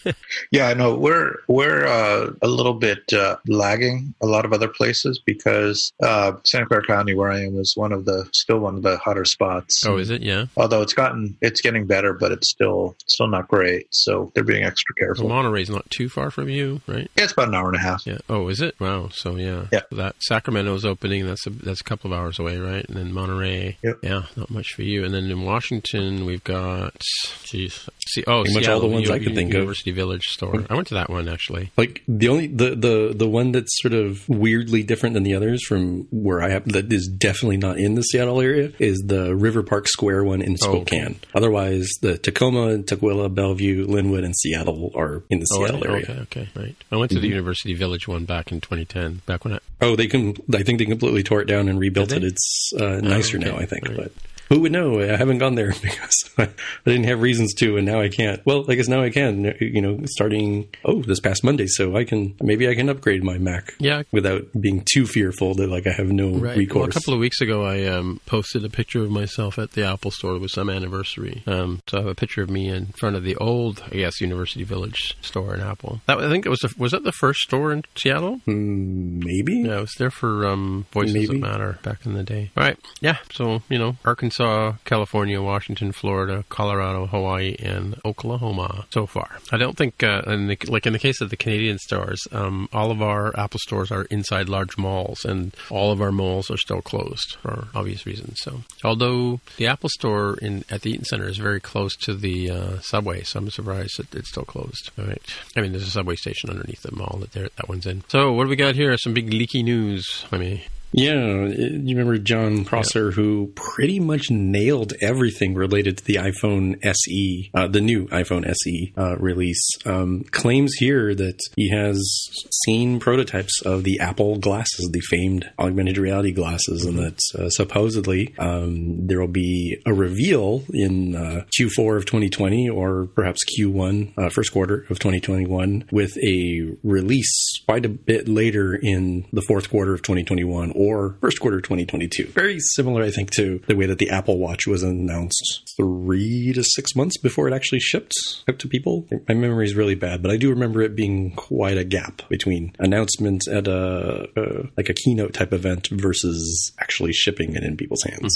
Speaker 3: yeah, I know we're we're uh, a little bit uh, lagging a lot of other places because Santa Clara County, where I am, is one of the still one of the hotter spots.
Speaker 1: Oh, is it? Yeah.
Speaker 3: Although it's gotten it's getting better, but it's still still not great. So they're being extra careful.
Speaker 1: Monterey's not too far from you, right?
Speaker 3: Yeah, it's about an hour and a half.
Speaker 1: Yeah. Oh, is it? Wow. So yeah.
Speaker 3: Yeah.
Speaker 1: That Sacramento's opening. That's a that's a couple of hours away, right? And then Monterey.
Speaker 3: Yep.
Speaker 1: Yeah, not much for you. And then in Washington, we've got geez, See, oh,
Speaker 2: Pretty much all the ones I could think of.
Speaker 1: University Village store. I went to that one actually.
Speaker 2: Like the only the the the one that's sort of weirdly different than the others from where I have that is definitely not in the Seattle area is the River Park Square one in
Speaker 1: Oh,
Speaker 2: Spokane.
Speaker 1: okay.
Speaker 2: Otherwise, the Tacoma, Tukwila, Bellevue, Lynnwood, and Seattle are in the
Speaker 1: Oh,
Speaker 2: Seattle area.
Speaker 1: okay, okay, right. I went to the University Village one back in 2010. Back when I
Speaker 2: Oh, they can. I think they completely tore it down and rebuilt it. It's uh, nicer
Speaker 1: okay.
Speaker 2: now, I think.
Speaker 1: Right.
Speaker 2: But who would know? I haven't gone there because I didn't have reasons to, and now I can't. Well, I guess now I can. You know, starting oh this past Monday, so I can maybe I can upgrade my Mac.
Speaker 1: Yeah.
Speaker 2: without being too fearful that like I have no
Speaker 1: Right.
Speaker 2: recourse.
Speaker 1: Well, a couple of weeks ago, I um, posted a picture of myself at the Apple Store with some anniversary. Um, so I have a picture of me in front of the old, I guess, University Village store in Apple. That, I think it was. The, was that the first store in Seattle?
Speaker 2: maybe.
Speaker 1: Yeah, I was there for um, Voices
Speaker 2: Maybe.
Speaker 1: That Matter back in the day. All right. Yeah. So, you know, Arkansas, California, Washington, Florida, Colorado, Hawaii, and Oklahoma so far. I don't think, uh, in the, like in the case of the Canadian stores, um, all of our Apple stores are inside large malls, and all of our malls are still closed for obvious reasons. So, although the Apple store in at the Eaton Center is very close to the uh, subway, so I'm surprised that it's still closed. All right. I mean, there's a subway station underneath the mall that that one's in. So, what do we got here? Some big leaky news. I mean,
Speaker 2: Yeah, you remember Jon Prosser, who pretty much nailed everything related to the iPhone SE, uh, the new iPhone SE uh, release. Um, claims here that he has seen prototypes of the Apple glasses, the famed augmented reality glasses, and that uh, supposedly um, there will be a reveal in uh, Q4 of 2020 or perhaps Q1, uh, first quarter of 2021, with a release quite a bit later in the fourth quarter of 2021 or first quarter 2022. Very similar, I think, to the way that the Apple Watch was announced three to six months before it actually shipped out to people. My memory is really bad, but I do remember it being quite a gap between announcements at a uh, like a keynote type event versus actually shipping it in people's hands.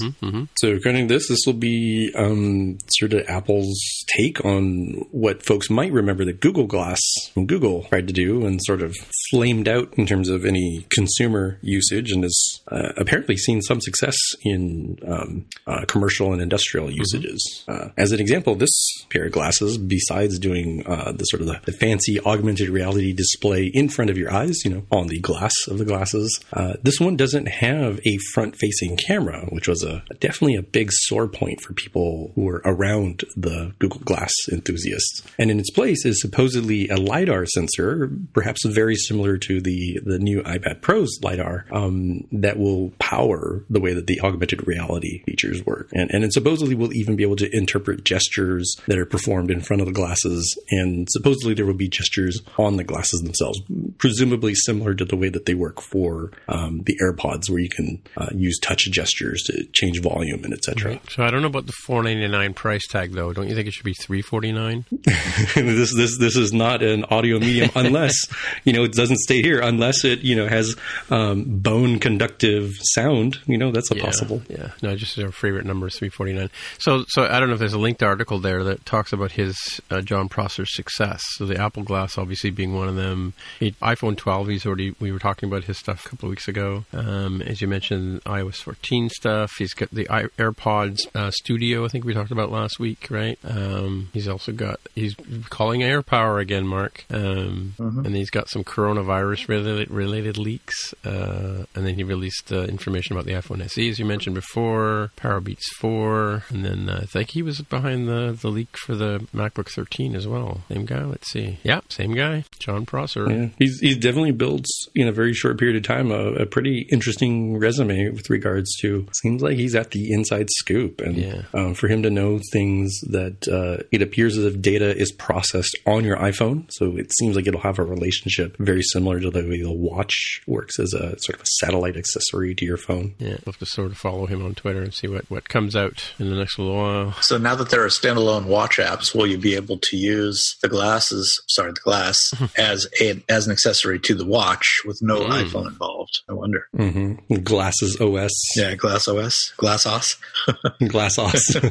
Speaker 2: So, according to this, this will be um, sort of Apple's take on what folks might remember that Google Glass from Google tried to do and sort of flamed out in terms of any consumer usage and has uh, apparently seen some success in um, uh, commercial and industrial usages. Uh, as an example, this pair of glasses, besides doing uh, the sort of the, the fancy augmented reality display in front of your eyes, you know, on the glass of the glasses, uh, this one doesn't have a front-facing camera, which was a definitely a big sore point for people who were around the Google Glass enthusiasts. And in its place is supposedly a lidar sensor, perhaps very similar to the the new iPad Pro's lidar, um, that will power the way that the augmented reality features work. And and it supposedly will even be able to interpret gestures that are performed in front of the glasses, and supposedly there will be gestures on the glasses themselves, presumably similar to the way that they work for um, the AirPods, where you can uh, use touch gestures to change volume and etc.
Speaker 1: So I don't know about the four ninety nine price tag though. Don't you think it should be three forty nine?
Speaker 2: this this this is not an audio medium unless you know it doesn't stay here unless it you know has um, bone conductive sound. You know that's a possible.
Speaker 1: Yeah, no, just our favorite number is three forty nine. So, so I don't know if there's a linked article there that talks about his uh, Jon Prosser's success. So the Apple Glass, obviously being one of them. He, iPhone twelve, he's already. We were talking about his stuff a couple of weeks ago. Um, as you mentioned, iOS fourteen stuff. He's got the i- AirPods uh, Studio. I think we talked about last week, right? Um, he's also got. He's calling AirPower again, Mark. Um, And he's got some coronavirus related, related leaks. Uh, and then he released uh, information about the iPhone SE, as you mentioned before, PowerBeats 4. And then uh, I think he was behind the, the leak for the MacBook 13 as well. Same guy, let's see. Yeah, same guy, Jon Prosser.
Speaker 2: Yeah, he's he's definitely built in a very short period of time a, a pretty interesting resume with regards to. Seems like he's at the inside scoop, and
Speaker 1: Yeah.
Speaker 2: um, for him to know things that uh, it appears as if data is processed on your iPhone, so it seems like it'll have a relationship very similar to the way the watch works as a sort of a satellite accessory to your phone.
Speaker 1: Yeah, we'll have to sort of follow him on Twitter and see what, what comes out in the next little while.
Speaker 3: So now that there are standalone watch apps, will you be able to use the glasses, sorry, the glass, as a as an accessory to the watch with no iPhone involved? I wonder.
Speaker 2: hmm Glasses OS,
Speaker 3: Yeah, Glass OS, Glass OS.
Speaker 2: Glass OS.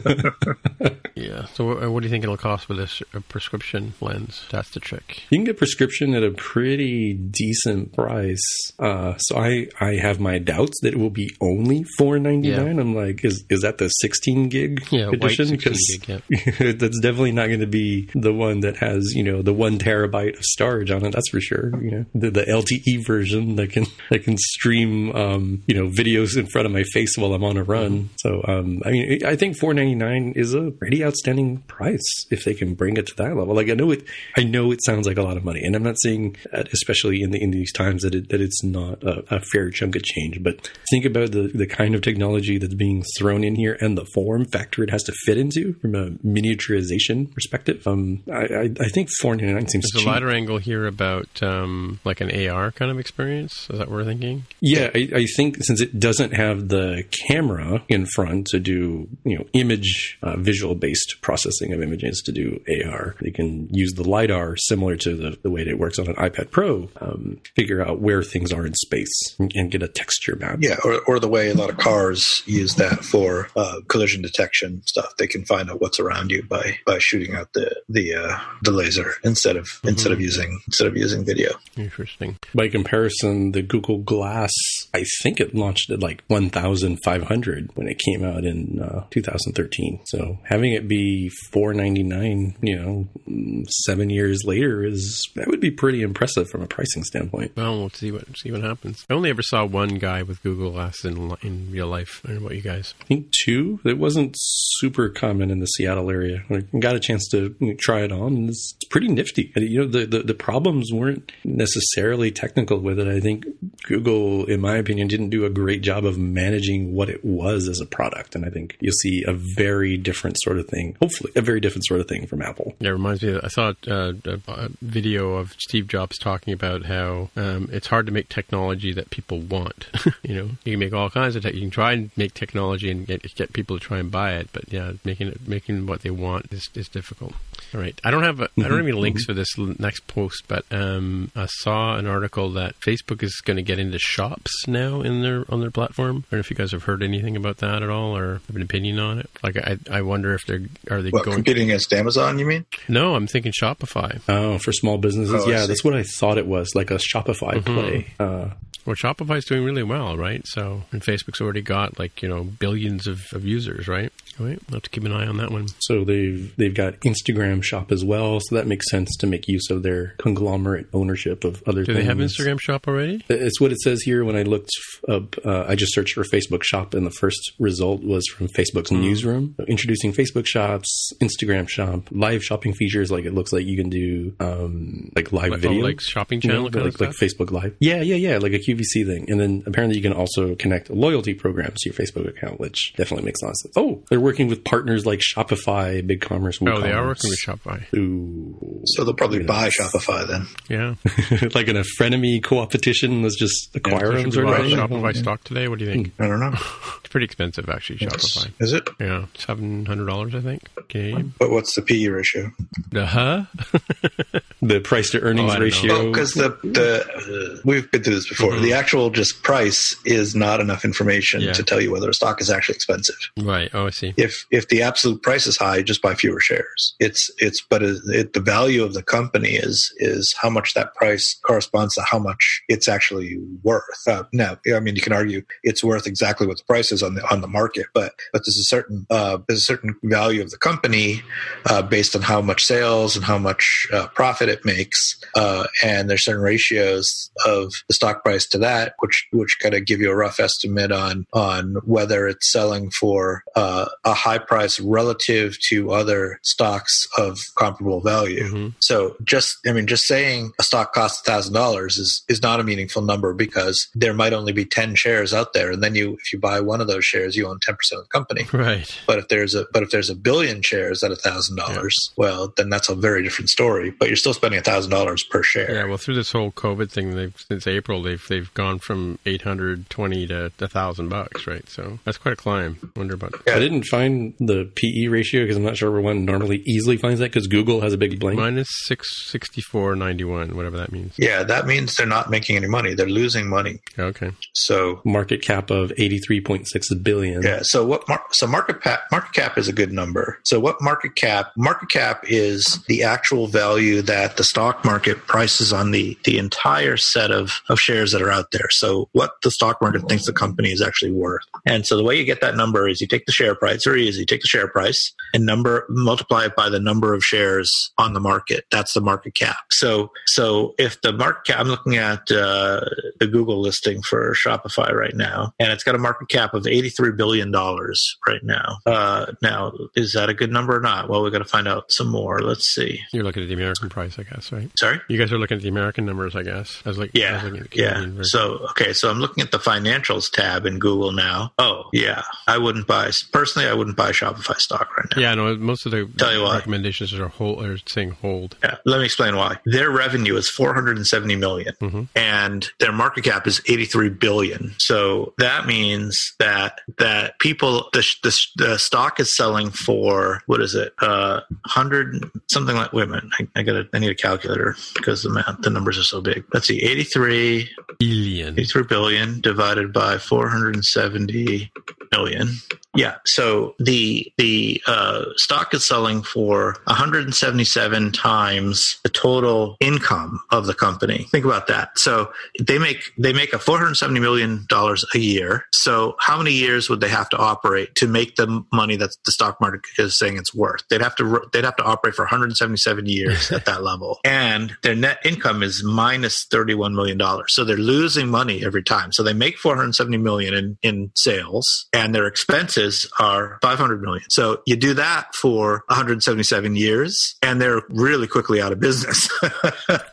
Speaker 1: Yeah. So what, what do you think it'll cost for this uh, prescription lens? That's the trick.
Speaker 2: You can get prescription at a pretty decent price. Uh, so I I have my doubts that it will be only four ninety nine. I'm like, is is that the sixteen gig
Speaker 1: Yeah,
Speaker 2: edition?
Speaker 1: 16 gig, yeah.
Speaker 2: that's definitely not going to be the one that has you know the one terabyte of storage on it. That's for sure. You know, the, the LTE version that can that can stream um, you know videos in front of my face while I'm on a run. So um, I mean, I think four ninety nine is a pretty outstanding price if they can bring it to that level. Like I know it, I know it sounds like a lot of money, and I'm not saying, especially in the in these times, that it, that it's not a, a fair chunk of change. But think about the the kind of technology that's being thrown in here and the form factor it has to fit into from a miniaturization perspective. Um, I I, I think four ninety nine seems
Speaker 1: There's
Speaker 2: cheap.
Speaker 1: a lighter angle here about um, like an AR kind of experience. Is that what we're thinking?
Speaker 2: Yeah, I, I think since it doesn't have the camera in front to do, you know, image uh, visual based processing of images to do AR, they can use the LiDAR similar to the, the way that it works on an iPad Pro, um, figure out where things are in space and, and get a texture map.
Speaker 3: Yeah, or, or the way a lot of cars use that for uh, collision detection stuff. They can find out what's around you by by shooting out the the uh, the laser instead of instead of using instead of using video.
Speaker 1: Interesting.
Speaker 2: By comparison, the Google Glass, I think it launched at like 1,500 when it came out in uh, 2013. So having it be 499, you know, mm, seven years later is that would be pretty impressive from a pricing standpoint.
Speaker 1: Well, we'll see what see what happens. I only ever saw one guy with Google Glass in in real life. I don't know about you guys.
Speaker 2: I think two. It wasn't super common in the Seattle area. I got a chance to try it on, and it's pretty nifty. You know, the, the the problems weren't necessarily technical with it. I think Google, in my opinion, didn't do a great job of managing what it was as a product, and I think you'll see a very different sort of thing. Hopefully, a very different sort of thing from Apple.
Speaker 1: Yeah, it reminds me. Of, I saw uh, a, a video of Steve Jobs talking about how um, it's hard to make technology that people want. you know, you can make all kinds of tech. You can try and make technology and get get people to try and buy it, but yeah, making it making what they want is, is difficult. All right, I don't have I don't have any links for this l- next post, but um, I saw an article that Facebook is going to get into shops now in their on their platform. I don't know if you guys have heard anything about that at all or have an opinion on it. Like, I I wonder if they're are they
Speaker 3: What
Speaker 1: going?
Speaker 3: competing against Amazon? You mean?
Speaker 1: No, I'm thinking Shopify.
Speaker 2: Oh, for small businesses,
Speaker 3: Oh,
Speaker 2: yeah, that's what I thought it was, like a Shopify play. Uh,
Speaker 1: Well, Shopify's doing really well, right? So, and Facebook's already got like you know billions of, of users, right? Right. We'll have to keep an eye on that one.
Speaker 2: So they've they've got Instagram Shop as well, so that makes sense to make use of their conglomerate ownership of other.
Speaker 1: Do
Speaker 2: things.
Speaker 1: they have Instagram Shop already?
Speaker 2: It's what it says here. When I looked up, uh, I just searched for Facebook Shop, and the first result was from Facebook's
Speaker 1: Hmm.
Speaker 2: newsroom, introducing Facebook Shops, Instagram Shop, live shopping features. Like it looks like you can do um, like live
Speaker 1: Like,
Speaker 2: video,
Speaker 1: oh, like shopping
Speaker 2: you know,
Speaker 1: channel
Speaker 2: like like? Facebook Live. Yeah, yeah, yeah, like a QVC thing. And then apparently you can also connect loyalty programs to your Facebook account, which definitely makes a lot of sense. Oh, they're working with partners like Shopify, BigCommerce,
Speaker 1: Oh, they are
Speaker 2: WooCommerce.
Speaker 1: working with Shopify.
Speaker 2: Ooh.
Speaker 3: So they'll probably buy Shopify then.
Speaker 1: Yeah.
Speaker 2: like in a frenemy co-opetition, let's just acquire them.
Speaker 1: Should we
Speaker 2: Sort of thing.
Speaker 1: Shopify stock today? What do you think?
Speaker 3: I don't know.
Speaker 1: It's pretty expensive, actually. Shopify.
Speaker 3: Is it?
Speaker 1: Yeah, seven hundred dollars, I think. Okay.
Speaker 3: But what's the PE ratio?
Speaker 1: Uh huh.
Speaker 2: The price to earnings
Speaker 1: Oh, I don't
Speaker 2: ratio.
Speaker 3: Well, because the the uh, we've been through this before. The actual just price is not enough information
Speaker 1: Yeah.
Speaker 3: to tell you whether a stock is actually expensive.
Speaker 1: right. Oh, I see.
Speaker 3: If if the absolute price is high, just buy fewer shares. It's it's but it, it, the value of the company is is how much that price corresponds to how much it's actually worth. Uh, now, I mean, you can argue it's worth exactly what the price is on the on the market, but but there's a certain uh, there's a certain value of the company uh, based on how much sales and how much uh, profit it makes, uh, and there's certain ratios of the stock price to that, which which kind of give you a rough estimate on on whether it's selling for uh, a high price relative to other stocks of comparable value.
Speaker 1: Mhm.
Speaker 3: So just I mean, just saying a stock costs thousand dollars is is not a meaningful number because there might only be ten shares out there, and then you if you buy one of those shares, you own ten percent of the company.
Speaker 1: Right.
Speaker 3: But if there's a but if there's a billion shares at a thousand dollars, well, then that's a very different story. But you're still spending a thousand dollars per share.
Speaker 1: Yeah. Well, through this whole COVID thing, they've since April, they've they've gone from eight hundred twenty to a thousand bucks. Right. So that's quite a climb. Wonder about.
Speaker 2: I didn't find the PE ratio because I'm not sure where one normally easily finds that because Google has a big blank.
Speaker 1: Mine is six sixty four ninety one, whatever that means.
Speaker 3: Yeah, that means they're not making any money; they're losing money.
Speaker 1: Okay.
Speaker 3: So
Speaker 2: Market cap of 83.6 billion.
Speaker 3: Yeah. So what? Mar- so market cap market cap is a good number. So what market cap? Market cap is the actual value that the stock market prices on the the entire set of of shares that are out there. So what the stock market thinks the company is actually worth. And so the way you get that number is you take the share price, very easy. You take the share price and number multiply it by the number of shares on the market. That's the market cap. So so if the market cap, I'm looking at uh, the Google listing for Shopify right now, and it's got a market cap of 83 billion dollars right now. Uh, now is that a good number or not? Well, we got to find out some more. Let's see.
Speaker 1: You're looking at the American price, I guess, right?
Speaker 3: Sorry.
Speaker 1: You guys are looking at the American numbers, I guess. I was like, I
Speaker 3: Yeah,
Speaker 1: was at the
Speaker 3: yeah. So okay, so I'm looking at the financials tab in Google now. Oh, yeah. I wouldn't buy personally. I wouldn't buy Shopify stock right now.
Speaker 1: yeah, no, most of the
Speaker 3: Tell you what.
Speaker 1: recommendations are hold, are saying hold.
Speaker 3: Yeah, let me explain why. Their revenue is 470 million,
Speaker 1: Mhm.
Speaker 3: and their market cap is 83 billion. So that means that that people the, the, the stock is selling for what is it? Uh, hundred something like. Wait a minute, I, I got I need a calculator because the math the numbers are so big. Let's see, 83
Speaker 1: Billion.
Speaker 3: 83 billion divided by 470 million. Yeah. So the the uh, stock is selling for 177 times the total income of the company. Think about that. So they make they make a 470 million dollars a year. So how many years would they have to operate to make the money that the stock market is saying it's worth? They'd have to they'd have to operate for 177 years at that level, and their net income is minus 31 million dollars. So they're losing money every time. So they make 470 million in in sales, and their expenses are 500 million. So you do that for 177 years, and they're really quickly out of business.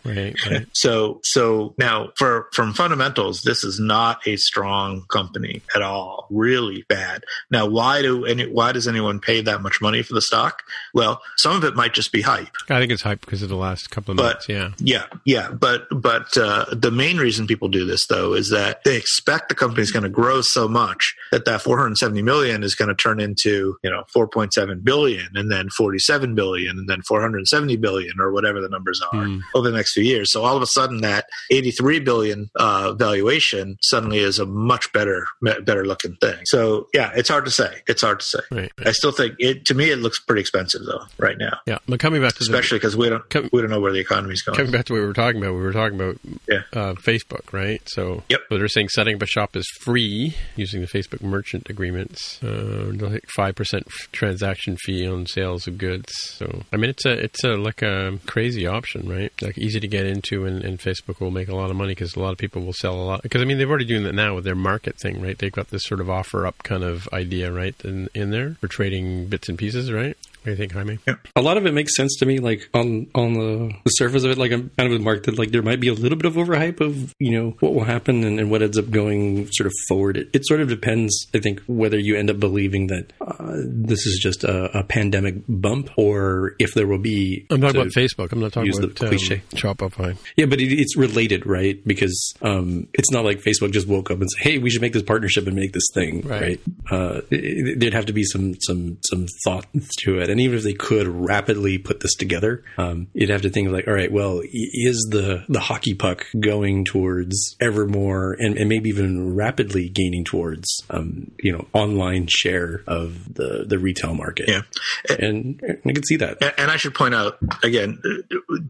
Speaker 1: Right, right.
Speaker 3: So so now for from fundamentals, this is not a strong company at all. Really bad. Now why do any why does anyone pay that much money for the stock? Well, some of it might just be hype.
Speaker 1: I think it's hype because of the last couple of
Speaker 3: But-
Speaker 1: months. Yeah.
Speaker 3: Yeah, yeah, but but uh, the main reason people do this though is that they expect the company's going to grow so much that that 470 million is going to turn into you know 4.7 billion and then 47 billion and then 470 billion or whatever the numbers are
Speaker 1: Hmm.
Speaker 3: over the next few years. So all of a sudden, that 83 billion uh, valuation suddenly is a much better better looking thing. So yeah, it's hard to say. It's hard to say.
Speaker 1: Right.
Speaker 3: I still think it to me it looks pretty expensive though right now,
Speaker 1: Yeah. But coming back to
Speaker 3: especially because we don't
Speaker 1: Come-
Speaker 3: we don't know where the economy's going.
Speaker 1: Coming back to what we were talking about, we were talking about
Speaker 3: Yeah.
Speaker 1: uh, Facebook, right? So,
Speaker 3: Yep.
Speaker 1: so they're saying setting up a shop is free using the Facebook merchant agreements. Uh, like five percent transaction fee on sales of goods. So, I mean, it's a it's a like a crazy option, right? Like easy to get into, and, and Facebook will make a lot of money because a lot of people will sell a lot. Because I mean, they've already doing that now with their market thing, right? They've got this sort of offer up kind of idea, right, in in there for trading bits and pieces, right? What do you think, Jaime?
Speaker 2: A lot of it makes sense to me, like on on the, the surface of it. Like I'm kind of with Mark that like there might be a little bit of overhype of you know what will happen and, and what ends up going sort of forward. It, it sort of depends, I think, whether you end up believing that uh, this is just a, a pandemic bump or if there will be.
Speaker 1: I'm talking about Facebook. I'm not talking
Speaker 2: use the
Speaker 1: about um,
Speaker 2: cliche.
Speaker 1: Shopify.
Speaker 2: Yeah, but it, it's related, right? Because um, it's not like Facebook just woke up and said, "Hey, we should make this partnership and make this thing."
Speaker 1: Right.
Speaker 2: Right? Uh, it- there'd have to be some some some thought to it, and even if they could rapidly put this together, um, you'd have to think like, "All right, well, is the the hockey puck going towards ever more, and, and maybe even rapidly gaining towards, um, you know, online share of the the retail market?"
Speaker 3: Yeah.
Speaker 2: and I can see that.
Speaker 3: And- And I should point out again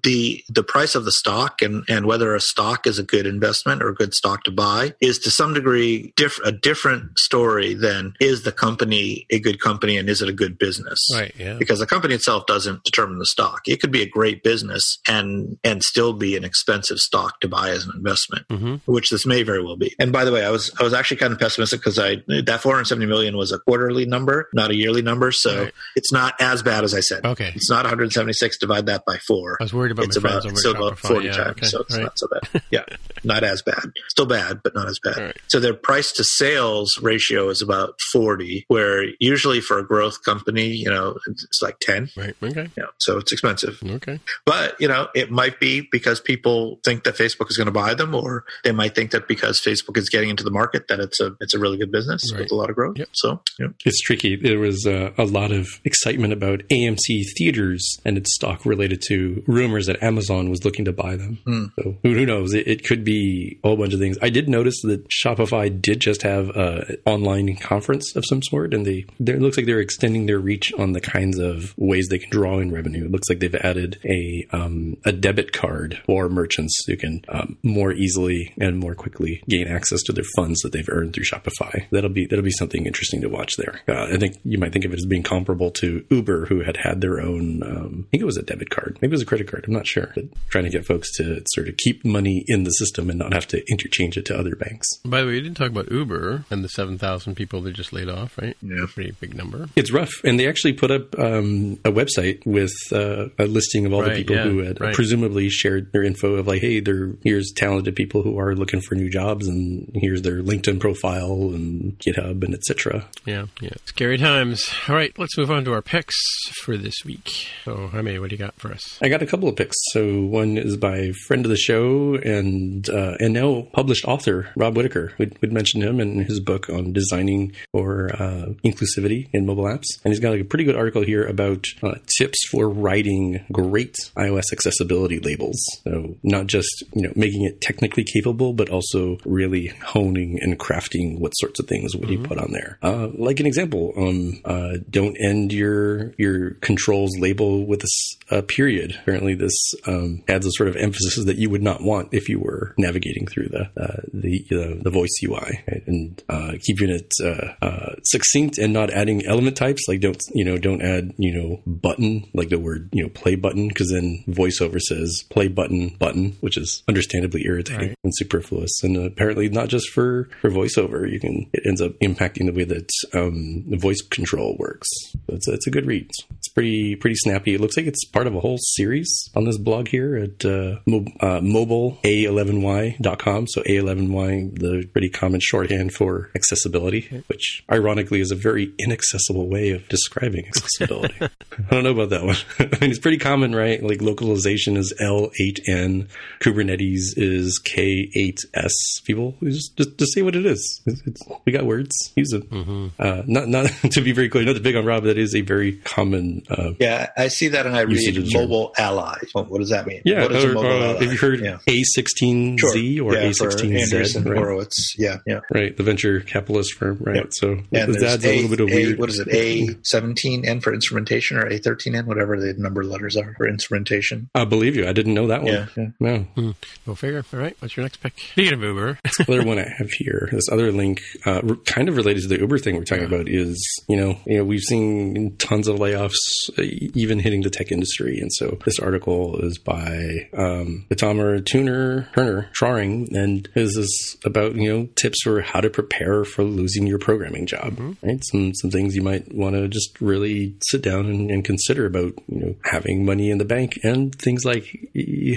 Speaker 3: the the price of the stock and and whether a stock is a good investment or a good stock to buy is to some degree diff- a different story than is the company a good company and is it a good business
Speaker 1: Right. Yeah.
Speaker 3: Because the company itself doesn't determine the stock it could be a great business and and still be an expensive stock to buy as an investment
Speaker 1: hmm
Speaker 3: which this may very well be. And by the way, I was I was actually kind of pessimistic because I that 470 million was a quarterly number, not a yearly number, so
Speaker 1: Right.
Speaker 3: it's not as bad as I said.
Speaker 1: Okay.
Speaker 3: It's not 176. Divide that by four.
Speaker 1: I was worried about
Speaker 3: it's
Speaker 1: my
Speaker 3: about
Speaker 1: over
Speaker 3: still about 40
Speaker 1: yeah,
Speaker 3: times,
Speaker 1: okay.
Speaker 3: so it's
Speaker 1: right.
Speaker 3: not so bad. Yeah, not as bad. Still bad, but not as bad.
Speaker 1: Right.
Speaker 3: So their price to sales ratio is about 40, where usually for a growth company, you know, it's like 10.
Speaker 1: Right. Okay.
Speaker 3: Yeah, so it's expensive.
Speaker 1: Okay.
Speaker 3: But you know, it might be because people think that Facebook is going to buy them, or they might think that because Facebook is getting into the market that it's a it's a really good business.
Speaker 1: Right.
Speaker 3: with a lot of growth.
Speaker 1: Yep.
Speaker 3: So yeah.
Speaker 2: It's tricky. There was uh, a lot of excitement about AMC theaters and its stock related to rumors that Amazon was looking to buy them. So who, who knows? It, it could be a whole bunch of things. I did notice that Shopify did just have an online conference of some sort, and they there it looks like they're extending their reach on the kinds of ways they can draw in revenue. It looks like they've added a um, a debit card for merchants who can um, more easily and more quickly gain access to their funds that they've earned through Shopify. That'll be that'll be something interesting to watch there. Uh, I think you might think of it as being comparable to Uber, who had had their own. Um, I think it was a debit card, maybe it was a credit card. I'm not sure. But trying to get folks to sort of keep money in the system and not have to interchange it to other banks.
Speaker 1: By the way, you didn't talk about Uber and the 7,000 people they just laid off, right?
Speaker 3: Yeah.
Speaker 1: Pretty big number.
Speaker 2: It's rough, and they actually put up um, a website with uh, a listing of all the people
Speaker 1: yeah,
Speaker 2: who had
Speaker 1: right.
Speaker 2: presumably shared their info of like, hey, there here's talented people who are looking for new jobs, and here's their LinkedIn profile and GitHub and etc.
Speaker 1: Yeah, yeah. Scary times. All right, let's move on to our picks for this week. So, Jaime, what do you got for us?
Speaker 2: I got a couple of picks. So one is by friend of the show and uh, and now published author Rob Whitaker. We'd, we'd mentioned him in his book on designing for uh, inclusivity in mobile apps, and he's got like a pretty good article here about uh, tips for writing great iOS accessibility labels. So not just you know making it technically capable, but also really honing and crafting what sorts of things would you put on there. Uh, like an example, um, uh, don't end your your controls label with a period. Apparently, this um, adds a sort of emphasis that you would not want if you were navigating through the uh, the uh, the voice UI right? and uh, keeping it uh, uh, succinct and not adding element types. Like don't you know don't add you know button like the word you know play button because then voiceover says play button button, which is understandably irritating
Speaker 1: Right.
Speaker 2: and superfluous. And apparently, not just for for voiceover, you can it ends up impacting the way that um, the voice control works. So it's, it's a good read. It's pretty pretty snappy. It looks like it's part of a whole series on this blog here at uh, mo- uh, mobileA11y.com. So A11y, the pretty common shorthand for accessibility, which ironically is a very inaccessible way of describing accessibility. I don't know about that one. I mean, it's pretty common, right? Like localization is L8N, Kubernetes is K8S. People just just, just say what it is. It's, it's, we got words. Use them. Uh, not not to be very clear. Not to big on Rob. That is a very common. Uh,
Speaker 3: Yeah, I see that and I read
Speaker 2: of the term.
Speaker 3: mobile ally. What does that mean?
Speaker 2: yeah.
Speaker 3: What is a
Speaker 2: or,
Speaker 3: mobile
Speaker 2: uh,
Speaker 3: ally?
Speaker 2: have you heard
Speaker 3: Yeah.
Speaker 2: A16Z
Speaker 3: Sure.
Speaker 2: or
Speaker 3: yeah,
Speaker 2: A16Z?
Speaker 3: Andreessen
Speaker 2: Right?
Speaker 3: Horowitz. Yeah, yeah.
Speaker 2: right, the venture capitalist firm. Right.
Speaker 3: Yep.
Speaker 2: So
Speaker 3: And
Speaker 2: it
Speaker 3: there's
Speaker 2: a, little bit of
Speaker 3: A-
Speaker 2: weird.
Speaker 3: what is it? A seventeen N for instrumentation or A thirteen N, whatever the number letters are for instrumentation.
Speaker 2: I believe you. I didn't know that one.
Speaker 3: Yeah, yeah.
Speaker 2: No.
Speaker 1: Go figure. All right, what's your next pick? Speaking of Uber,
Speaker 2: other one I have here, this other link, uh, kind of related to the Uber thing we're talking about, is you know, you know, we've seen tons of layoffs, uh, even hitting the tech industry, and so this article is by um, Itamar Tuner Turner Trauring, and is this about you know tips for how to prepare for losing your programming job, right? Some some things you might want to just really sit down and, and consider about you know having money in the bank, and things like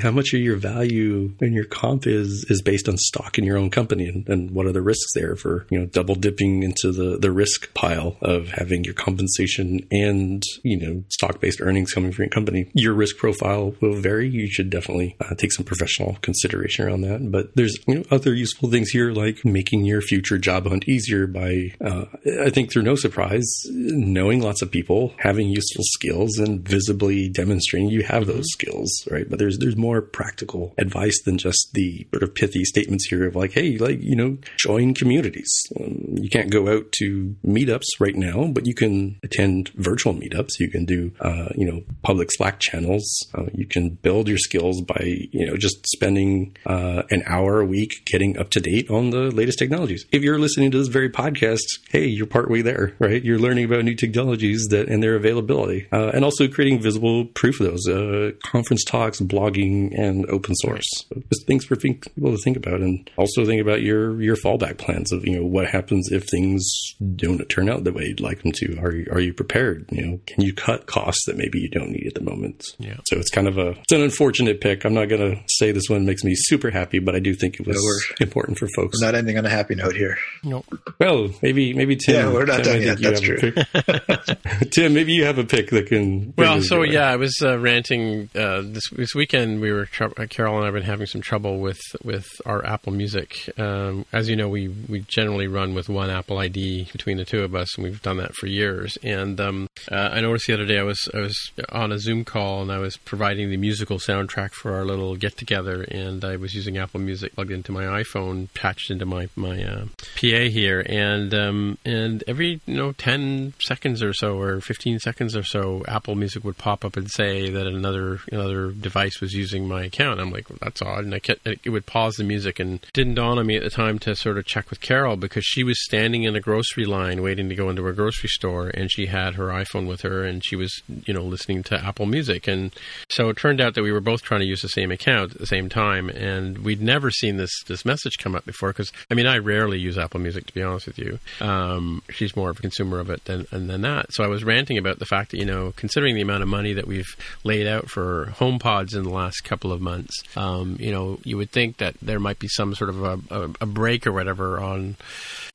Speaker 2: how much of your value and your comp is is based on stock in your own company, and, and what are the risks there for you know double dipping into the the risk pile of having your compensation and you know stock based earnings coming from your company. Your risk profile will vary. You should definitely uh, take some professional consideration around that. But there's you know other useful things here like making your future job hunt easier by uh, I think through no surprise knowing lots of people, having useful skills, and visibly demonstrating you have those skills, right? But there's there's more practical advice than just the sort of pithy statements here of like, hey, like you know, join communities. Um, you can't go out to meetups right now, but you can attend virtual meetups. You can do uh, you know public Slack channels. Uh, you can build your skills by you know just spending uh, an hour a week getting up to date on the latest technologies. If you're listening to this very podcast, hey, you're partway there, right? You're learning about new technologies that and their availability, uh, and also creating visible proof of those. Uh, conference talks, blogging, and open source. Just things for think, people to think about, and also think about your your fallback plans of you know what happens if things don't turn out the way you'd like them to. Are you, are you prepared? You know, can you cut costs that maybe you don't need at the moment.
Speaker 1: Yeah.
Speaker 2: So it's kind of a it's an unfortunate pick. I'm not going to say this one makes me super happy, but I do think it was
Speaker 3: we're-
Speaker 2: important for folks.
Speaker 3: We're not ending on a happy note here.
Speaker 1: Nope.
Speaker 2: well, maybe maybe Tim.
Speaker 3: Yeah, we're not
Speaker 2: Tim,
Speaker 3: done yet. That's
Speaker 2: true. Tim, maybe you have a pick that can.
Speaker 1: Well, so yeah, I was uh, ranting uh, this this weekend. We were trou- uh, Carol and I have been having some trouble with with our Apple Music. Um, as you know, we we generally run with one Apple ID between the two of us, and we've done that for years. And um, uh, I noticed the other day I was I was on a Zoom call and I was providing the musical soundtrack for our little get together, and I was using Apple Music plugged into my iPhone, patched into my my uh, PA here, and um, and every you know ten seconds or so, or fifteen seconds or so, Apple Music would pop up and say that another another device was using my account. I'm like, well, that's odd, and I kept, it would pause the music, and didn't dawn on me at the time to sort of check with Carol because she was standing in a grocery line waiting to go into a grocery store, and she had her iPhone with her, and she was you know listening to Apple Music, and so it turned out that we were both trying to use the same account at the same time, and we'd never seen this this message come up before because I mean I rarely use Apple Music to be honest with you. Um, she's more of a consumer of it than than that. So I was ranting about the fact that you know considering the amount of money that we've laid out for HomePods in the last couple of months, um, you know you would think that there might be some sort of a, a, a break or whatever on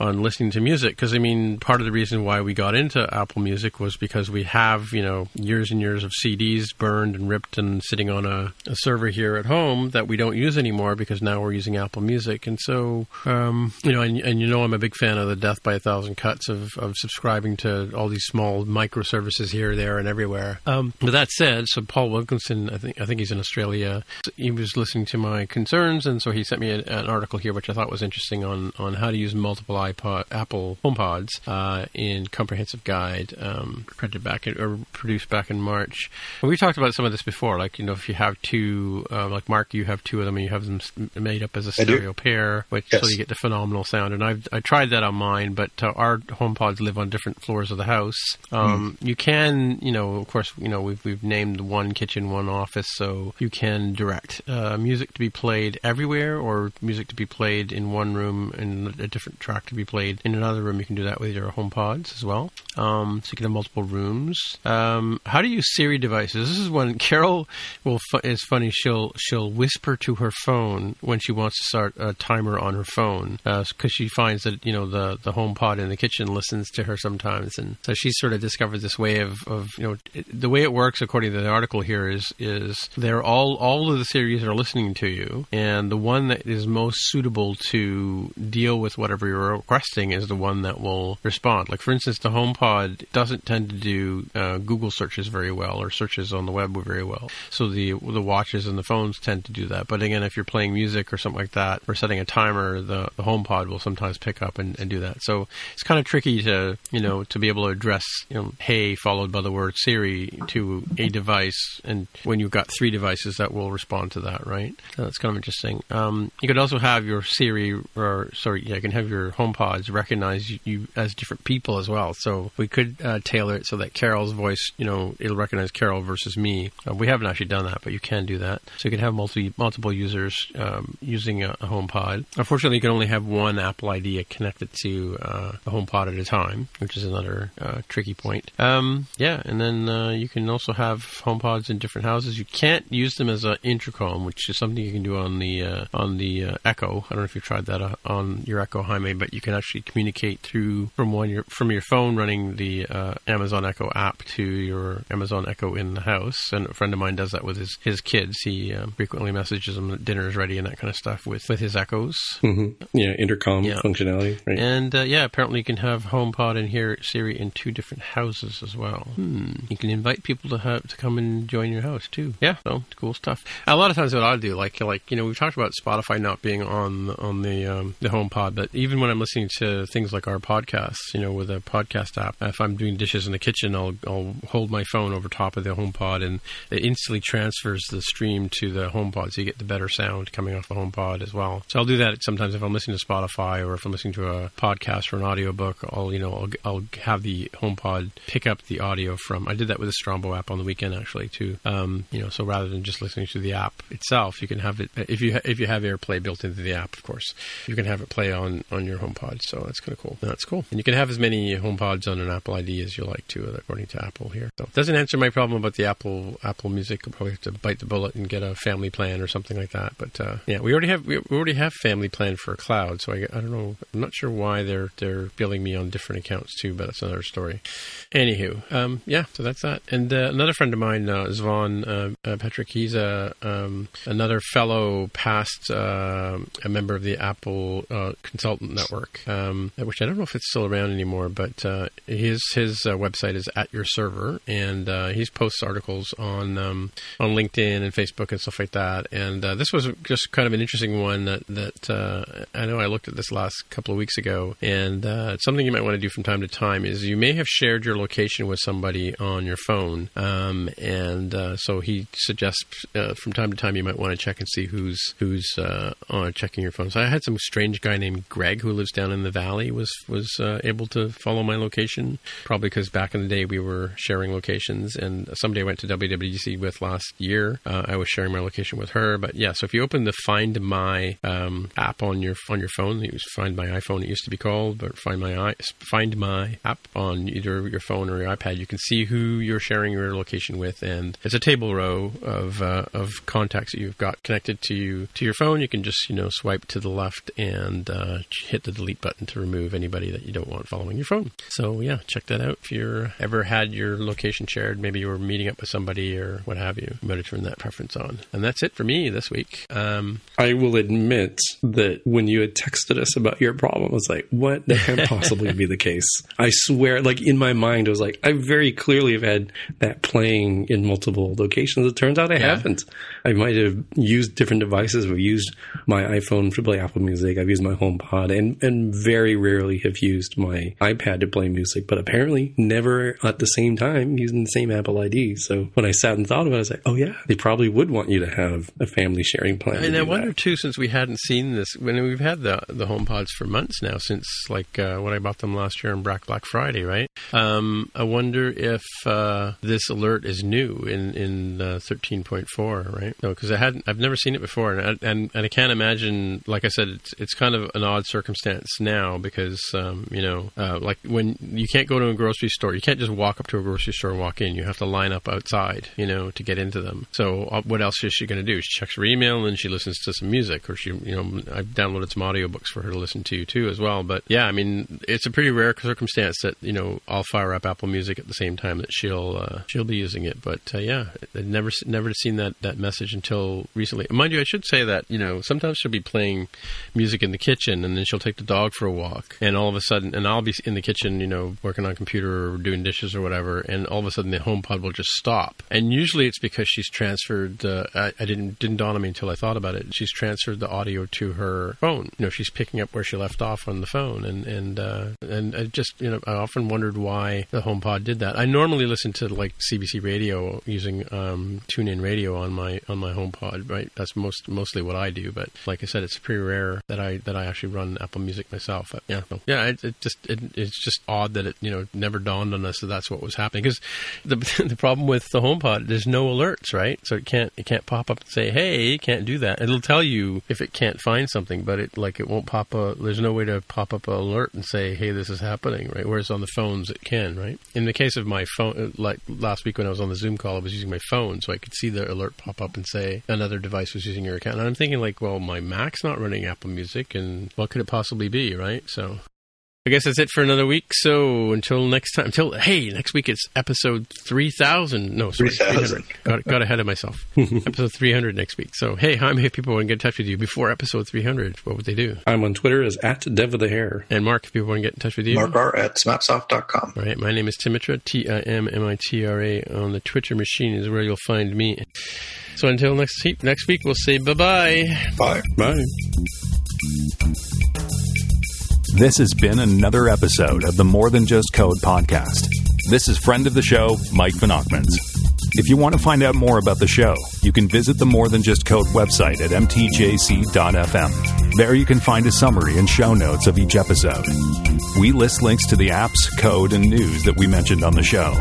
Speaker 1: on listening to music. Because I mean part of the reason why we got into Apple Music was because we have you know years and years of CDs burned and ripped and sitting on a, a server here at home that we don't use anymore because now we're using Apple Music. And so um, you know and, and you know I'm a big fan of the death by a thousand cuts of, of subscribing to all these small microservices here there and everywhere um, but that said so Paul Wilkinson I think I think he's in Australia he was listening to my concerns and so he sent me an, an article here which I thought was interesting on on how to use multiple iPod Apple HomePods uh, in comprehensive guide um, printed back in, or produced back in March. And we talked about some of this before, like you know if you have two, uh, like Mark, you have two of them, and you have them made up as a stereo pair, which so you get the phenomenal sound. And I've I tried that on mine, but uh, our HomePods live on different floors of the house. Um, You can, you know, of course, you know we've we've named one kitchen, one office, so you can direct uh, music to be played everywhere, or music to be played in one room and a different track to be played in another room. You can do that with your HomePods as well. Um, so you can have multiple rooms. Um, how do you Siri devices? This is when Carol will fu- is funny. She'll she'll whisper to her phone when she wants to start a timer on her phone because she finds that you know the the HomePod in the kitchen listens to her sometimes, and so she sort of this way of, of you know the way it works according to the article here is is they're all all of the Siris are listening to you, and the one that is most suitable to deal with whatever you're requesting is the one that will respond. Like for instance, the HomePod doesn't tend to do uh, Google searches very well or searches on the web very well. So the the watches and the phones tend to do that. But again, if you're playing music or something like that, or setting a timer, the, the HomePod will sometimes pick up and, and do that. So it's kind of tricky to you know to be able to address you know Hey followed by the word Siri to a device, and when you've got three devices that will respond to that, right? So that's kind of interesting. Um, you could also have your Siri or sorry, yeah, you can have your HomePods recognize you, as different people as well. So we could uh, tailor it so that Carol's voice, you know, it'll recognize Carol versus me. Uh, we haven't actually done that, but you can do that. So you can have multi multiple users um, using a, a HomePod. Unfortunately, you can only have one Apple ID connected to uh, a HomePod at a time, which is another uh, tricky point. Um, yeah, and then uh, you can also have HomePods in different houses. You can't use them as an intercom, which is something you can do on the uh, on the uh, Echo. I don't know if you've tried that uh, on your Echo Jaime, but you can actually communicate through from one your from your phone running the uh, Amazon Echo app to your Amazon Echo in the house. And a friend of mine does that with his his kids. He uh, frequently messages them that dinner is ready and that kind of stuff with with his Echoes.
Speaker 2: hmm Yeah, intercom
Speaker 1: Yeah.
Speaker 2: functionality, right?
Speaker 1: And uh, yeah, apparently you can have HomePod and hear Siri in two different houses as well. Hmm. You can invite people to have to come and join your house too. Yeah, so cool stuff. A lot of times, what I do, like like you know, we've talked about Spotify not being on on the um, the HomePod, but even when I'm listening to things like our podcasts, you know, with a podcast app, if I'm doing dishes in the kitchen, I'll I'll hold my phone over top of the HomePod, and it instantly transfers the stream to the HomePod, so you get the better sound coming off the HomePod as well. So I'll do that sometimes if I'm listening to Spotify or if I'm listening to a podcast or an audiobook. I'll you know I'll, I'll have the HomePod pick up the audio from. I did that with the Strombo app on the weekend actually too. Um, you know, so rather than just listening to the app itself, you can have it if you ha- if you have AirPlay built into the app, of course, you can have it play on on your HomePod. So that's kind of cool. That's cool, and you can have as many HomePods on an Apple ID as you like to, according to Apple here. So it doesn't answer my problem about the Apple Apple Music. I'll probably have to bite the bullet and get a family plan or something like that. But uh, yeah, we already have we already have family plan for cloud. So I, I don't know. I'm not sure why they're they're billing me on different accounts too. But that's another story. Anywho, um, yeah. So that's that. And uh, another friend of mine, uh, Zvon uh, uh, Petrick, he's a um, another fellow past uh, a member of the Apple uh, Consultant Network, um, which I don't know if it's still around anymore. But his his website is at your server, and uh, he posts articles on um, on LinkedIn and Facebook and stuff like that. And this was just kind of an interesting one that that I know I looked at this last couple of weeks ago, and it's something you might want to do from time to time. Is you may have shared your location with somebody on your phone, um, and uh, so he suggests uh, from time to time you might want to check and see who's who's uh, on checking your phone. So I had some strange guy named Greg who lives down in the valley was was uh, able to follow my location, probably because back in the day we were sharing locations, and somebody I went to WWDC with last year, uh, I was sharing my location with her. But yeah, so if you open the Find My um, app on your on your phone, you Find My iPhone, it used to be called, but Find My Find My app on either your phone or your iPad, you can see who you're sharing your location with, and it's a table row of uh, of contacts that you've got connected to you to your phone. You can just you know swipe to the left and uh, hit the delete button to remove anybody that you don't want following your phone. So yeah, check that out. If you're ever had your location shared, maybe you were meeting up with somebody or what have you, you better turn that preference on. And that's it for me this week. Um,
Speaker 2: I will admit that when you had texted us about your problem, I was like, what? That can't possibly be the case. I swear, like in my mind, Was like, I very clearly have had that playing in multiple locations. It turns out I
Speaker 1: Yeah.
Speaker 2: haven't. I might have used different devices. I've used my iPhone to play Apple Music. I've used my HomePod and, and very rarely have used my iPad to play music, but apparently never at the same time using the same Apple ID. So when I sat and thought about it, I was like, oh yeah, they probably would want you to have a family sharing plan.
Speaker 1: And I wonder
Speaker 2: that.
Speaker 1: too, since we hadn't seen this, when we've had the the HomePods for months now, since like uh, when I bought them last year on Black Black Friday, right? Um, I wonder if uh, this alert is new in in uh, thirteen point four, right? No, because I hadn't, I've never seen it before, and I, and and I can't imagine. Like I said, it's it's kind of an odd circumstance now because um, you know, uh, like when you can't go to a grocery store, you can't just walk up to a grocery store and walk in. You have to line up outside, you know, to get into them. So uh, what else is she going to do? She checks her email and then she listens to some music, or she, you know, I've downloaded some audiobooks for her to listen to too as well. But yeah, I mean, it's a pretty rare circumstance that you know I'll fire up Apple Music at the same time that she'll uh, she'll be using it. But uh, yeah, I've never never seen that that message until recently. Mind you, I should say that you know sometimes she'll be playing music in the kitchen and then she'll take the dog for a walk, and all of a sudden, and I'll be in the kitchen, you know, working on computer or doing dishes or whatever, and all of a sudden the HomePod will just stop. And usually it's because she's transferred. Uh, I, I didn't didn't dawn on me until I thought about it. She's transferred the audio to her phone. You know, she's picking up where she left off on the phone, and and uh, and I just you know I often wondered why the HomePod did that. I normally listen to like CBC radio using um, TuneIn Radio on my on my HomePod. Right, that's most mostly what I do. But like I said, it's pretty rare that I that I actually run Apple Music myself. But yeah, so, yeah, it, it just it, it's just odd that it you know never dawned on us that that's what was happening because the the problem with the HomePod there's no alerts right so it can't it can't pop up and say hey you can't do that it'll tell you if it can't find something but it like it won't pop up there's no way to pop up an alert and say hey this is happening right whereas on the phones it can right in the case of my phone uh, like last week when I was on the Zoom call I was using my phone so I could see the alert pop up and say another device was using your account. And I'm thinking like well my Mac's not running Apple Music and what could it possibly be right? So I guess that's it for another week. So until next time, until hey, next week it's episode three thousand. No, sorry,
Speaker 3: 3000.
Speaker 1: 300. Got got ahead of myself. episode three hundred next week. So hey, Jaime, if people want to get in touch with you before episode three hundred, what would they do?
Speaker 2: I'm on Twitter as at Dev of the Hair.
Speaker 1: And Mark, if people want to get in touch with you,
Speaker 3: Mark R at smapsoft.com.
Speaker 1: All right, my name is Timitra, T I M M I T R A. On the Twitter machine is where you'll find me. So until next next week, we'll say bye bye.
Speaker 3: Bye.
Speaker 2: Bye.
Speaker 4: This has been another episode of the More Than Just Code podcast. This is friend of the show, Mike Van Ochmans. If you want to find out more about the show, you can visit the More Than Just Code website at mtjc.fm. There you can find a summary and show notes of each episode. We list links to the apps, code, and news that we mentioned on the show.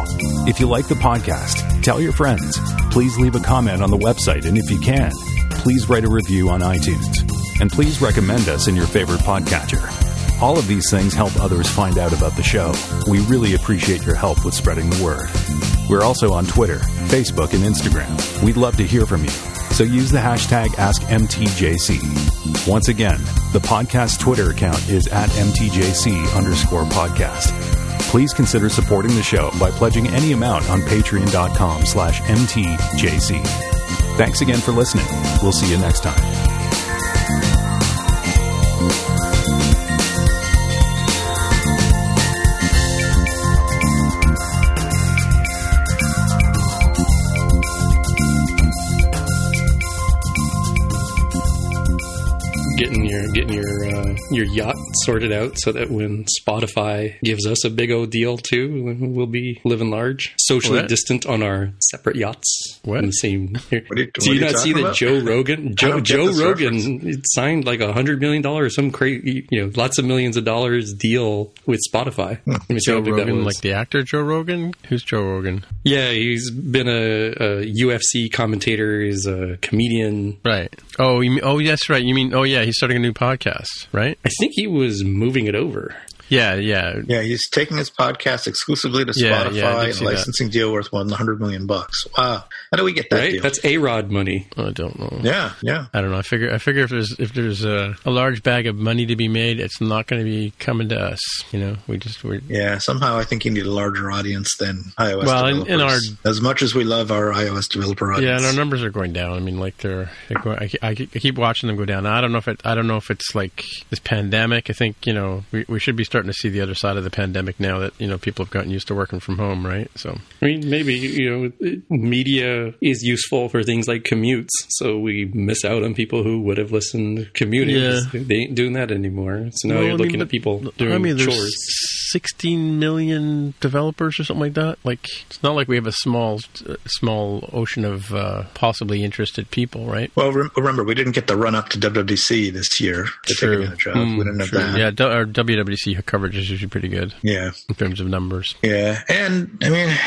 Speaker 4: If you like the podcast, tell your friends. Please leave a comment on the website, and if you can, please write a review on iTunes. And please recommend us in your favorite podcatcher. All of these things help others find out about the show. We really appreciate your help with spreading the word. We're also on Twitter, Facebook, and Instagram. We'd love to hear from you. So use the hashtag AskMTJC. Once again, the podcast Twitter account is at MTJC underscore podcast. Please consider supporting the show by pledging any amount on patreon.com slash MTJC. Thanks again for listening. We'll see you next time.
Speaker 2: Getting your getting your uh, your yacht sorted out so that when Spotify gives us a big old deal too, we'll be living large, socially
Speaker 1: What?
Speaker 2: distant on our separate yachts.
Speaker 1: What?
Speaker 2: In the same.
Speaker 3: What are you-
Speaker 2: Do you
Speaker 3: are you
Speaker 2: not see
Speaker 3: talking
Speaker 2: that? Joe Rogan? Joe, Joe Rogan signed like a hundred million dollars, some crazy, you know, lots of millions of dollars deal with Spotify.
Speaker 3: Hmm.
Speaker 2: Let me
Speaker 1: Joe
Speaker 2: how big that
Speaker 1: Rogan, like the actor Joe Rogan. Who's Joe Rogan?
Speaker 2: yeah, he's been a, a UFC commentator. He's a comedian.
Speaker 1: Right. Oh, you mean, oh, yes, right. You mean, oh, yeah, he's starting a new podcast, right?
Speaker 2: I think he was moving it over.
Speaker 1: Yeah, yeah.
Speaker 3: Yeah, he's taking his podcast exclusively to
Speaker 1: Yeah,
Speaker 3: Spotify
Speaker 1: yeah, I did
Speaker 3: and
Speaker 1: see that.
Speaker 3: licensing deal worth one hundred million bucks. Wow, how do we get that
Speaker 2: Right?
Speaker 3: deal?
Speaker 2: That's A Rod money.
Speaker 1: I don't know.
Speaker 3: yeah, yeah.
Speaker 1: I don't know. I figure. I figure if there's if there's a, a large bag of money to be made, it's not going to be coming to us. You know, we just we
Speaker 3: Yeah, somehow I think you need a larger audience than iOS
Speaker 1: Well, in-
Speaker 3: developers.
Speaker 1: in our-
Speaker 3: as much as we love our iOS developer audience, yeah,
Speaker 1: and our numbers are going down. I mean, like they're, they're going, I, I, I keep watching them go down. Now, I don't know if it. I don't know if it's like this pandemic. I think you know we, we should be starting to see the other side of the pandemic now that you know people have gotten used to working from home, right? So
Speaker 2: I mean, maybe you know, media is useful for things like commutes, so we miss out on people who would have listened commuting.
Speaker 1: Yeah.
Speaker 2: They ain't doing that anymore. So now
Speaker 1: Well,
Speaker 2: you're
Speaker 1: I
Speaker 2: looking
Speaker 1: mean,
Speaker 2: at people doing
Speaker 1: I mean,
Speaker 2: chores.
Speaker 1: 16 million developers or something like that. Like, it's not like we have a small, small ocean of uh, possibly interested people, right?
Speaker 3: Well, rem- remember we didn't get the run up to WWDC this year to
Speaker 1: True.
Speaker 3: take advantage of. we didn't have
Speaker 1: True.
Speaker 3: that.
Speaker 1: Yeah, du- our WWDC coverage is usually pretty good
Speaker 3: yeah,
Speaker 1: in terms of numbers.
Speaker 3: yeah. And I mean,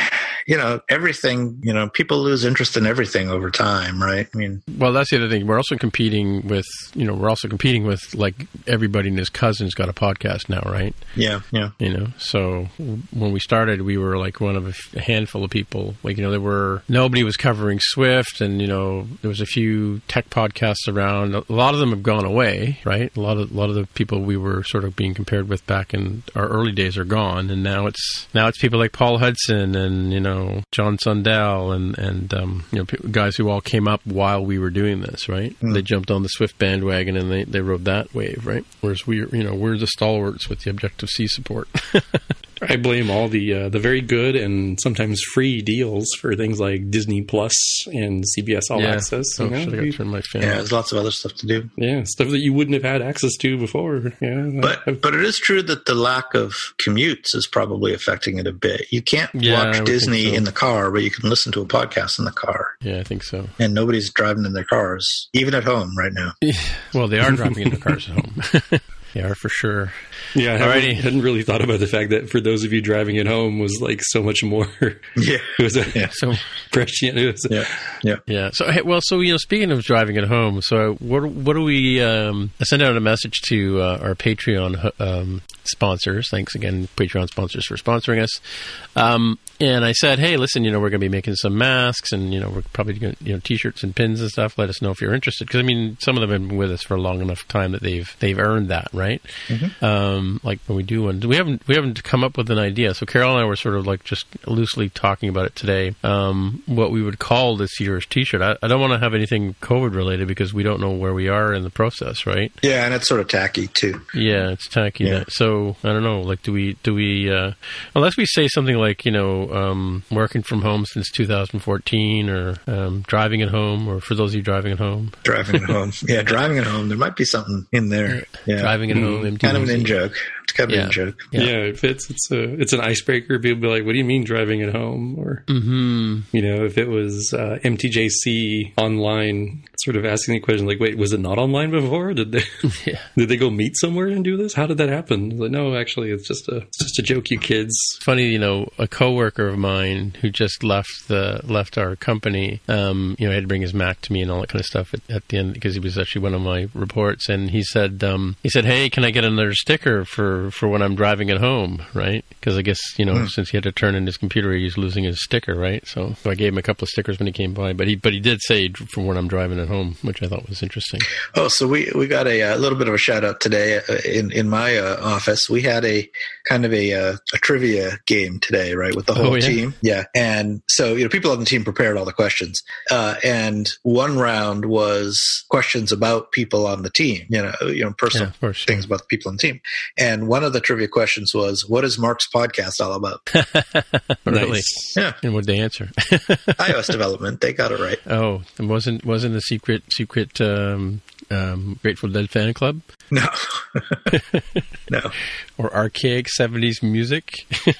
Speaker 3: you know, everything. You know, people lose interest in everything over time, right? I mean,
Speaker 1: Well, that's the other thing. We're also competing with, you know, we're also competing with like everybody and his cousin's got a podcast now, right?
Speaker 3: yeah, yeah.
Speaker 1: you know so when we started we were like one of a handful of people like you know there were nobody was covering swift and you know there was a few tech podcasts around a lot of them have gone away right a lot of a lot of the people we were sort of being compared with back in our early days are gone and now it's now it's people like Paul Hudson and you know John Sundell and and um, you know p- guys who all came up while we were doing this right? They jumped on the Swift bandwagon and they, they rode that wave right? Whereas we you know we're the stalwarts with the Objective C support
Speaker 2: I blame all the uh, the very good and sometimes free deals for things like Disney Plus and CBS All Access.
Speaker 1: Oh,
Speaker 2: you know?
Speaker 1: should I got turn my fan?
Speaker 3: Yeah, there's lots of other stuff to do.
Speaker 2: yeah, stuff that you wouldn't have had access to before. Yeah,
Speaker 3: But but it is true that the lack of commutes is probably affecting it a bit. You can't
Speaker 1: Yeah,
Speaker 3: watch Disney
Speaker 1: so.
Speaker 3: in the car, but you can listen to a podcast in the car.
Speaker 1: Yeah, I think so.
Speaker 3: And nobody's driving in their cars, even at home right now.
Speaker 1: Well, they are driving in their cars at home. they are for sure.
Speaker 2: Yeah, I hadn't, hadn't really thought about the fact that for those of you driving at home was like so much more.
Speaker 3: Yeah.
Speaker 2: it was a
Speaker 3: Yeah.
Speaker 1: So
Speaker 2: prescient. It was,
Speaker 3: Yeah. Yeah.
Speaker 1: yeah. So hey, well, so you know, speaking of driving at home, so what what do we? Um, I sent out a message to uh, our Patreon um, sponsors. Thanks again, Patreon sponsors, for sponsoring us. Um, and I said, hey, listen, you know, we're going to be making some masks, and you know, we're probably going to, you know, t-shirts and pins and stuff. Let us know if you're interested, because I mean, some of them have been with us for a long enough time that they've they've earned that, right? Um, like when we do one, we haven't we haven't come up with an idea. So Carol and I were sort of like just loosely talking about it today. Um, what we would call this year's T-shirt. I, I don't want to have anything COVID related because we don't know where we are in the process, right?
Speaker 3: Yeah, and it's sort of tacky too.
Speaker 1: Yeah, it's tacky.
Speaker 3: Yeah.
Speaker 1: So I don't know. Like, do we do we uh, unless we say something like you know um, working from home since 2014 or um, driving at home, or for those of you driving at home,
Speaker 3: Driving at home. Yeah, driving at home. There might be something in there. Yeah.
Speaker 1: driving at home, empty
Speaker 3: Kind of an in joke. It's kind of an
Speaker 1: Yeah.
Speaker 3: in joke.
Speaker 2: yeah.
Speaker 1: Yeah.
Speaker 2: it fits. It's a it's an icebreaker. People be like, "What do you mean driving at home?" Or
Speaker 1: Mm-hmm.
Speaker 2: you know, if it was uh, MTJC online sort of asking the question like, wait, was it not online before? Did they
Speaker 1: Yeah.
Speaker 2: did they go meet somewhere and do this? How did that happen? Like, no, actually, it's just a it's just a joke, you kids.
Speaker 1: funny, you know, a coworker of mine who just left the left our company. Um, you know, had to bring his Mac to me and all that kind of stuff at, at the end because he was actually one of my reports. And he said, um, he said, "Hey, can I get another sticker for for when I'm driving at home?" Right? Because I guess you know, since he had to turn in his computer, he was losing his sticker. Right? So, so I gave him a couple of stickers when he came by. But he but he did say for when I'm driving at home, which I thought was interesting.
Speaker 3: Oh, so we we got a, uh little bit of a shout out today uh, in in my uh, office. We had a kind of a uh, a trivia game today, right, with the whole
Speaker 1: Oh, yeah?
Speaker 3: team. Yeah, and so you know, people on the team prepared all the questions, uh, and one round was questions about people on the team. You know, you know, personal
Speaker 1: Yeah,
Speaker 3: things about the people on the team. And one of the trivia questions was, "What is Mark's podcast all about?"
Speaker 1: Really?
Speaker 3: Yeah,
Speaker 1: And what they answer?
Speaker 3: iOS development. They got it right.
Speaker 1: oh, it wasn't wasn't a secret secret um, um, Grateful Dead fan club
Speaker 3: No, no.
Speaker 1: or archaic '70s music?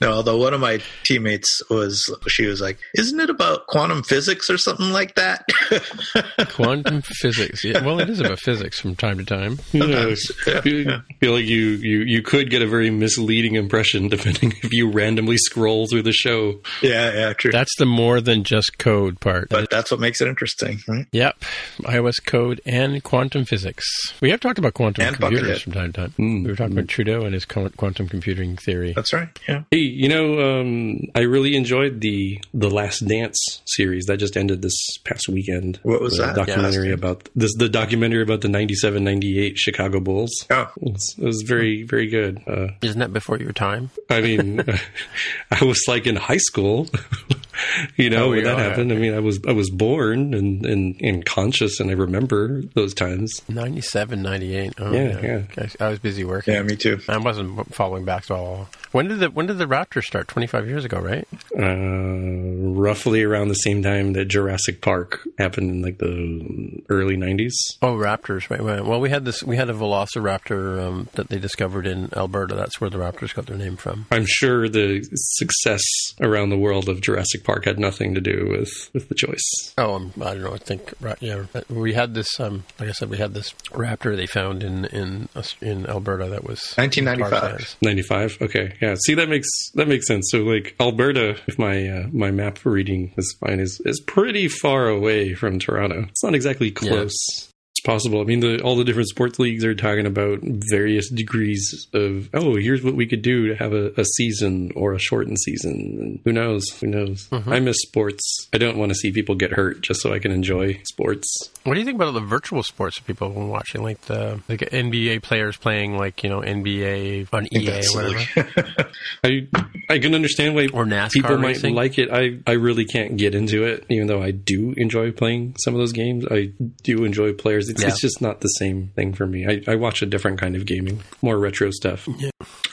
Speaker 3: No, although one of my teammates was, she was like, "Isn't it about quantum physics or something like that?"
Speaker 1: Quantum physics. Yeah, well, it is about physics from time to time.
Speaker 2: You know,
Speaker 3: Yeah,
Speaker 2: feel,
Speaker 3: yeah.
Speaker 2: feel like you, you you could get a very misleading impression depending if you randomly scroll through the show.
Speaker 3: yeah, yeah, true.
Speaker 1: That's the more than just code part.
Speaker 3: but that's what makes it interesting, right?
Speaker 1: Yep, iOS code and quantum physics. We have talked about quantum
Speaker 3: And
Speaker 1: computers
Speaker 3: Buckethead.
Speaker 1: from time to time. We were talking about Trudeau and his quantum computing theory.
Speaker 3: That's right. Yeah.
Speaker 2: Hey, you know, um, I really enjoyed the the Last Dance series that just ended this past weekend.
Speaker 3: What was
Speaker 2: the
Speaker 3: that?
Speaker 2: Documentary
Speaker 3: Yeah,
Speaker 2: about this. The documentary about the 97-98 Chicago Bulls.
Speaker 3: Oh,
Speaker 2: It was, it was very very good. Uh,
Speaker 1: Isn't that before your time?
Speaker 2: I mean, I was like in high school, you know,
Speaker 1: Oh,
Speaker 2: when that
Speaker 1: yeah.
Speaker 2: happened. I mean, I was I was born and and, and conscious, and I remember those times.
Speaker 1: 97, 98. Oh,
Speaker 2: Yeah, yeah.
Speaker 1: Okay, I was busy working.
Speaker 3: yeah, me too.
Speaker 1: I wasn't following back at all. When did the when did the Raptors start? Twenty five years ago, right?
Speaker 2: Uh, roughly around the same time that Jurassic Park happened in like the early '90s.
Speaker 1: Oh, Raptors, right? right. Well, we had this. We had a Velociraptor um, that they discovered in Alberta. That's where the Raptors got their name from.
Speaker 2: I'm sure the success around the world of Jurassic Park had nothing to do with with the choice.
Speaker 1: Oh, um, I don't know. I think right, yeah. We had this. Um, like I said, we had this raptor they found in in Aus- in Alberta that was
Speaker 3: 1995.
Speaker 1: Tarzan's.
Speaker 2: 95 okay yeah see that makes that makes sense so like alberta if my uh, my map reading is fine is is pretty far away from toronto it's not exactly close it's possible i mean the, all the different sports leagues are talking about various degrees of oh here's what we could do to have a, a season or a shortened season and who knows who knows mm-hmm. i miss sports i don't want to see people get hurt just so i can enjoy sports
Speaker 1: What do you think about the virtual sports that people have been watching, like the like NBA players playing like you know NBA on EA or whatever?
Speaker 3: silly.
Speaker 2: I I can understand why
Speaker 1: Or NASCAR
Speaker 2: people might like it. I, I really can't get into it, even though I do enjoy playing some of those games. I do enjoy players. It's,
Speaker 1: Yeah.
Speaker 2: it's just not the same thing for me. I, I watch a different kind of gaming, more retro stuff.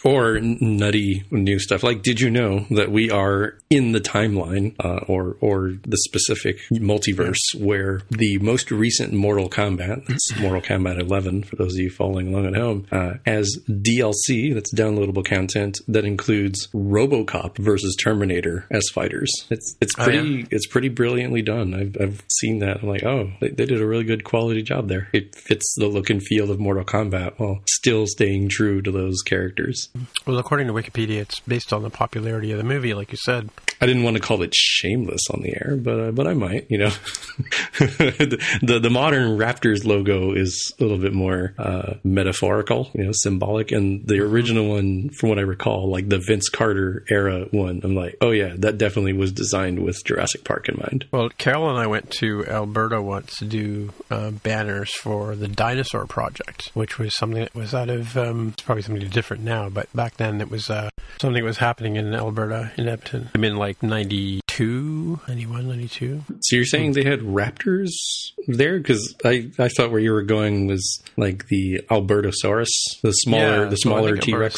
Speaker 2: Or nutty new stuff. Like, did you know that we are in the timeline, uh, or or the specific multiverse where the most recent Mortal Kombat, that's Mortal Kombat 11, for those of you following along at home, uh, as DLC, that's downloadable content that includes RoboCop versus Terminator as fighters. It's it's
Speaker 1: Oh,
Speaker 2: pretty
Speaker 1: yeah?
Speaker 2: it's pretty brilliantly done. I've I've seen that. I'm like, oh, they, they did a really good quality job there. It fits the look and feel of Mortal Kombat while still staying true to those characters.
Speaker 1: Well, according to Wikipedia, it's based on the popularity of the movie, like you said.
Speaker 2: I didn't want to call it shameless on the air, but uh, but I might. You know, the, the the modern Raptors logo is a little bit more uh, metaphorical, you know, symbolic, and the original one, from what I recall, like the Vince Carter era one, I'm like, oh yeah, that definitely was designed with Jurassic Park in mind.
Speaker 1: Well, Carol and I went to Alberta once to do uh, banners for the Dinosaur Project, which was something that was out of, um, it's probably something different now, but back then it was uh, something that was happening in Alberta, in Edmonton. I'm in like 92, 91, 92.
Speaker 2: So you're saying they had raptors there? Because I, I thought where you were going was like the Albertosaurus, the smaller
Speaker 1: Yeah,
Speaker 2: the smaller T Rex.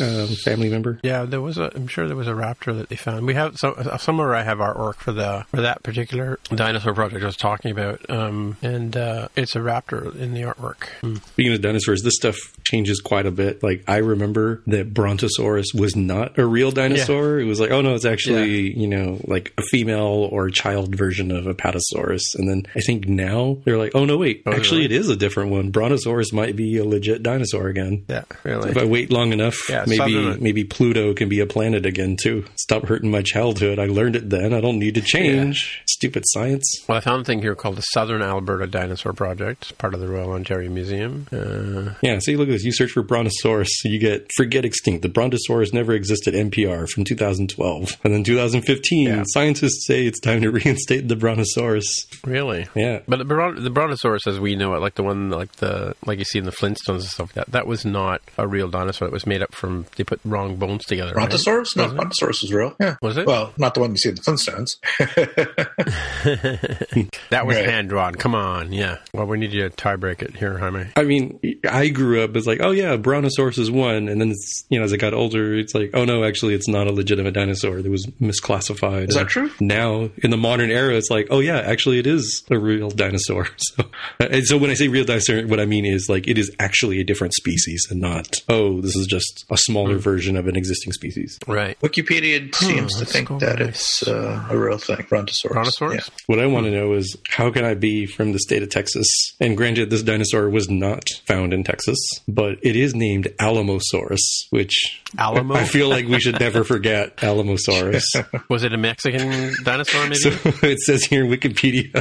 Speaker 2: Um, family member.
Speaker 1: Yeah, there was a. I'm sure there was a raptor that they found. We have so uh, somewhere I have artwork for the for that particular dinosaur project I was talking about, um, and uh, it's a raptor in the artwork. Hmm.
Speaker 2: Speaking of dinosaurs, this stuff changes quite a bit. Like I remember that Brontosaurus was not a real dinosaur. It was like, oh no, it's actually you know like a female or child version of Apatosaurus. And then I think now they're like, oh no, wait,
Speaker 1: Oh,
Speaker 2: actually it is a different one. Brontosaurus might be a legit dinosaur again.
Speaker 1: Yeah, really.
Speaker 2: If I wait long enough,
Speaker 1: Yeah,
Speaker 2: maybe maybe Pluto can be a planet again too. Stop hurting my childhood. I learned it then. I don't need to change. Stupid science.
Speaker 1: Well, I found a thing here called the Southern Alberta Dinosaur Project, It's part of the Royal Ontario Museum. Uh,
Speaker 2: Yeah, see, look at this. You search for Brontosaurus, you get Forget Extinct. The Brontosaurus never existed, NPR from 2012. And then 2015,
Speaker 1: Yeah.
Speaker 2: scientists say it's time to reinstate the Brontosaurus.
Speaker 1: really?
Speaker 2: Yeah.
Speaker 1: But the, Bron- the Brontosaurus, as we know it, like the one, like the like you see in the Flintstones and stuff like that, that was not a real dinosaur. It was made up from Um, they put wrong bones together. right?
Speaker 3: Brontosaurus? No,
Speaker 1: Was it?
Speaker 3: Brontosaurus was real. Yeah.
Speaker 1: Was it?
Speaker 3: Well, not the one you see in the Flintstones.
Speaker 1: That was
Speaker 3: Right.
Speaker 1: hand drawn. Come on, yeah. Well, we need you to tie break it here, Jaime.
Speaker 2: I mean, I grew up as like, oh yeah, Brontosaurus is one. And then it's, you know, as I got older, it's like, oh no, actually, it's not a legitimate dinosaur. It was misclassified.
Speaker 3: Is that
Speaker 2: And
Speaker 3: true?
Speaker 2: Now, in the modern era, it's like, oh yeah, actually, it is a real dinosaur. So, uh, and so when I say real dinosaur, what I mean is like, it is actually a different species and not, oh, this is just a smaller version of an existing species.
Speaker 1: Right.
Speaker 3: Wikipedia seems to think
Speaker 1: go
Speaker 3: that
Speaker 1: with
Speaker 3: it's uh, a real thing. Brontosaurus.
Speaker 1: Brontosaurus?
Speaker 2: What I want to know is how can I be from the state of Texas? And granted, this dinosaur was not found in Texas, but it is named Alamosaurus, which
Speaker 1: Alamo?
Speaker 2: I feel like we should never forget Alamosaurus.
Speaker 1: Was it a Mexican dinosaur? Maybe.
Speaker 2: So it says here in Wikipedia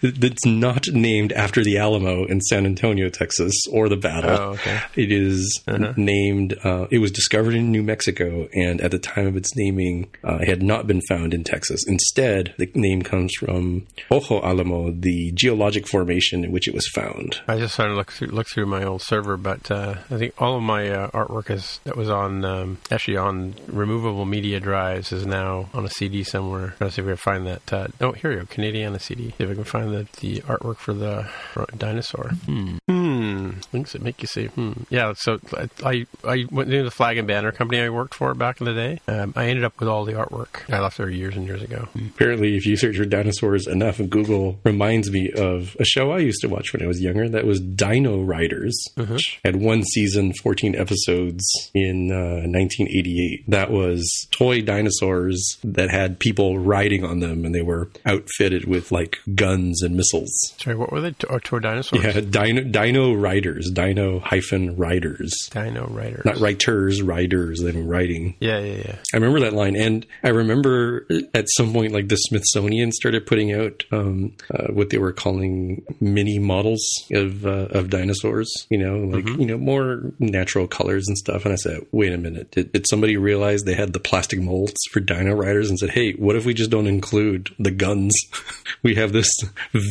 Speaker 2: that it's not named after the Alamo in San Antonio, Texas, or the battle.
Speaker 1: Oh, okay.
Speaker 2: It is named. Uh, it was discovered in New Mexico, and at the time of its naming, uh, it had not been found in Texas. Instead, the name comes from Ojo Alamo, the geologic formation in which it was found.
Speaker 1: I just started to look through, look through my old server, but uh, I think all of my uh, artwork is that was on um, actually on removable media drives is now on a CD somewhere. To see if we can find that. Uh, oh, here we go, Canadiana CD. See if we can find the, the artwork for the dinosaur. Hmm. Hmm. Things that make you say hmm. Yeah. So I I went into the flag and banner company I worked for back in the day. Um, I ended up with all the artwork. I left there years and years ago.
Speaker 2: Apparently, if you search for dinosaurs enough, Google reminds me of a show I used to watch when I was younger. That was Dino Riders, which had one season, 14 episodes in uh, 1988. That was toy dinosaurs that had people riding on them, and they were outfitted with like guns and missiles.
Speaker 1: Sorry, what were they? Or tour dinosaurs?
Speaker 2: Yeah, Dino, Dino Riders, Dino hyphen Riders.
Speaker 1: Dino Riders.
Speaker 2: Not writers, riders, then writing.
Speaker 1: Yeah, yeah, yeah.
Speaker 2: I remember that line, and I remember at some point, like the Smithsonian started putting out um, uh, what they were calling mini models of uh, of dinosaurs. You know, like you know more natural colors and stuff. And I said, wait a minute, did, did somebody realize they had the plastic molds for Dino Riders and said, hey, what if we just don't include the guns? we have this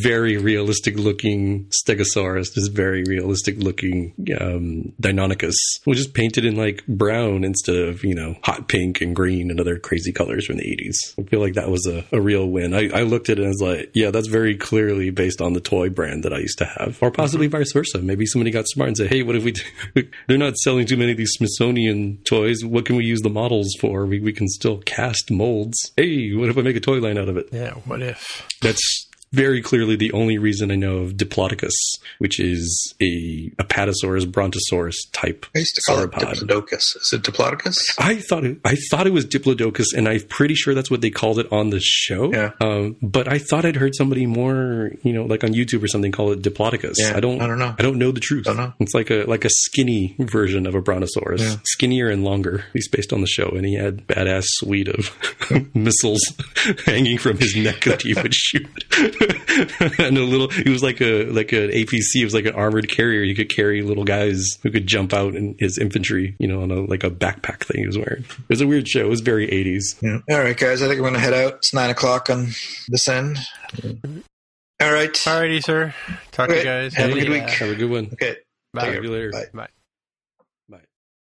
Speaker 2: very realistic looking Stegosaurus, this very realistic looking um, Deinonychus. We'll just paint in like brown instead of, you know, hot pink and green and other crazy colors from the 80s. I feel like that was a, a real win. I, I looked at it and was like, yeah, that's very clearly based on the toy brand that I used to have. Or possibly vice versa. Maybe somebody got smart and said, hey, what if we do? They're not selling too many of these Smithsonian toys. What can we use the models for? We, we can still cast molds. Hey, what if I make a toy line out of it?
Speaker 1: Yeah, what if?
Speaker 2: That's very clearly the only reason I know of Diplodocus, which is a Apatosaurus brontosaurus type
Speaker 3: I used to call it
Speaker 2: sauropod.
Speaker 3: Diplodocus. Is it Diplodocus?
Speaker 2: I thought it, I thought it was Diplodocus, and I'm pretty sure that's what they called it on the show.
Speaker 3: Yeah.
Speaker 2: Um, but I thought I'd heard somebody more, you know, like on YouTube or something, call it Diplodocus.
Speaker 3: Yeah,
Speaker 2: I don't.
Speaker 3: I don't know.
Speaker 2: I don't know the truth.
Speaker 3: Don't know.
Speaker 2: It's like a like a skinny version of a brontosaurus,
Speaker 3: Yeah.
Speaker 2: skinnier and longer. He's based on the show, and he had badass suite of missiles hanging from his neck that he would shoot. and a little, he was like a like an APC. It was like an armored carrier. You could carry little guys who could jump out in his infantry, you know, on a like a backpack thing he was wearing. It was a weird show. It was very eighties.
Speaker 3: Yeah. All right, guys. I think I'm going to head out. It's nine o'clock on this end. All right.
Speaker 1: All righty, sir. Talk to you guys.
Speaker 3: Have a good
Speaker 1: Yeah.
Speaker 3: week.
Speaker 2: Have a good one.
Speaker 3: Okay.
Speaker 1: Bye.
Speaker 3: Take
Speaker 2: Talk to you later.
Speaker 3: Bye.
Speaker 1: Bye.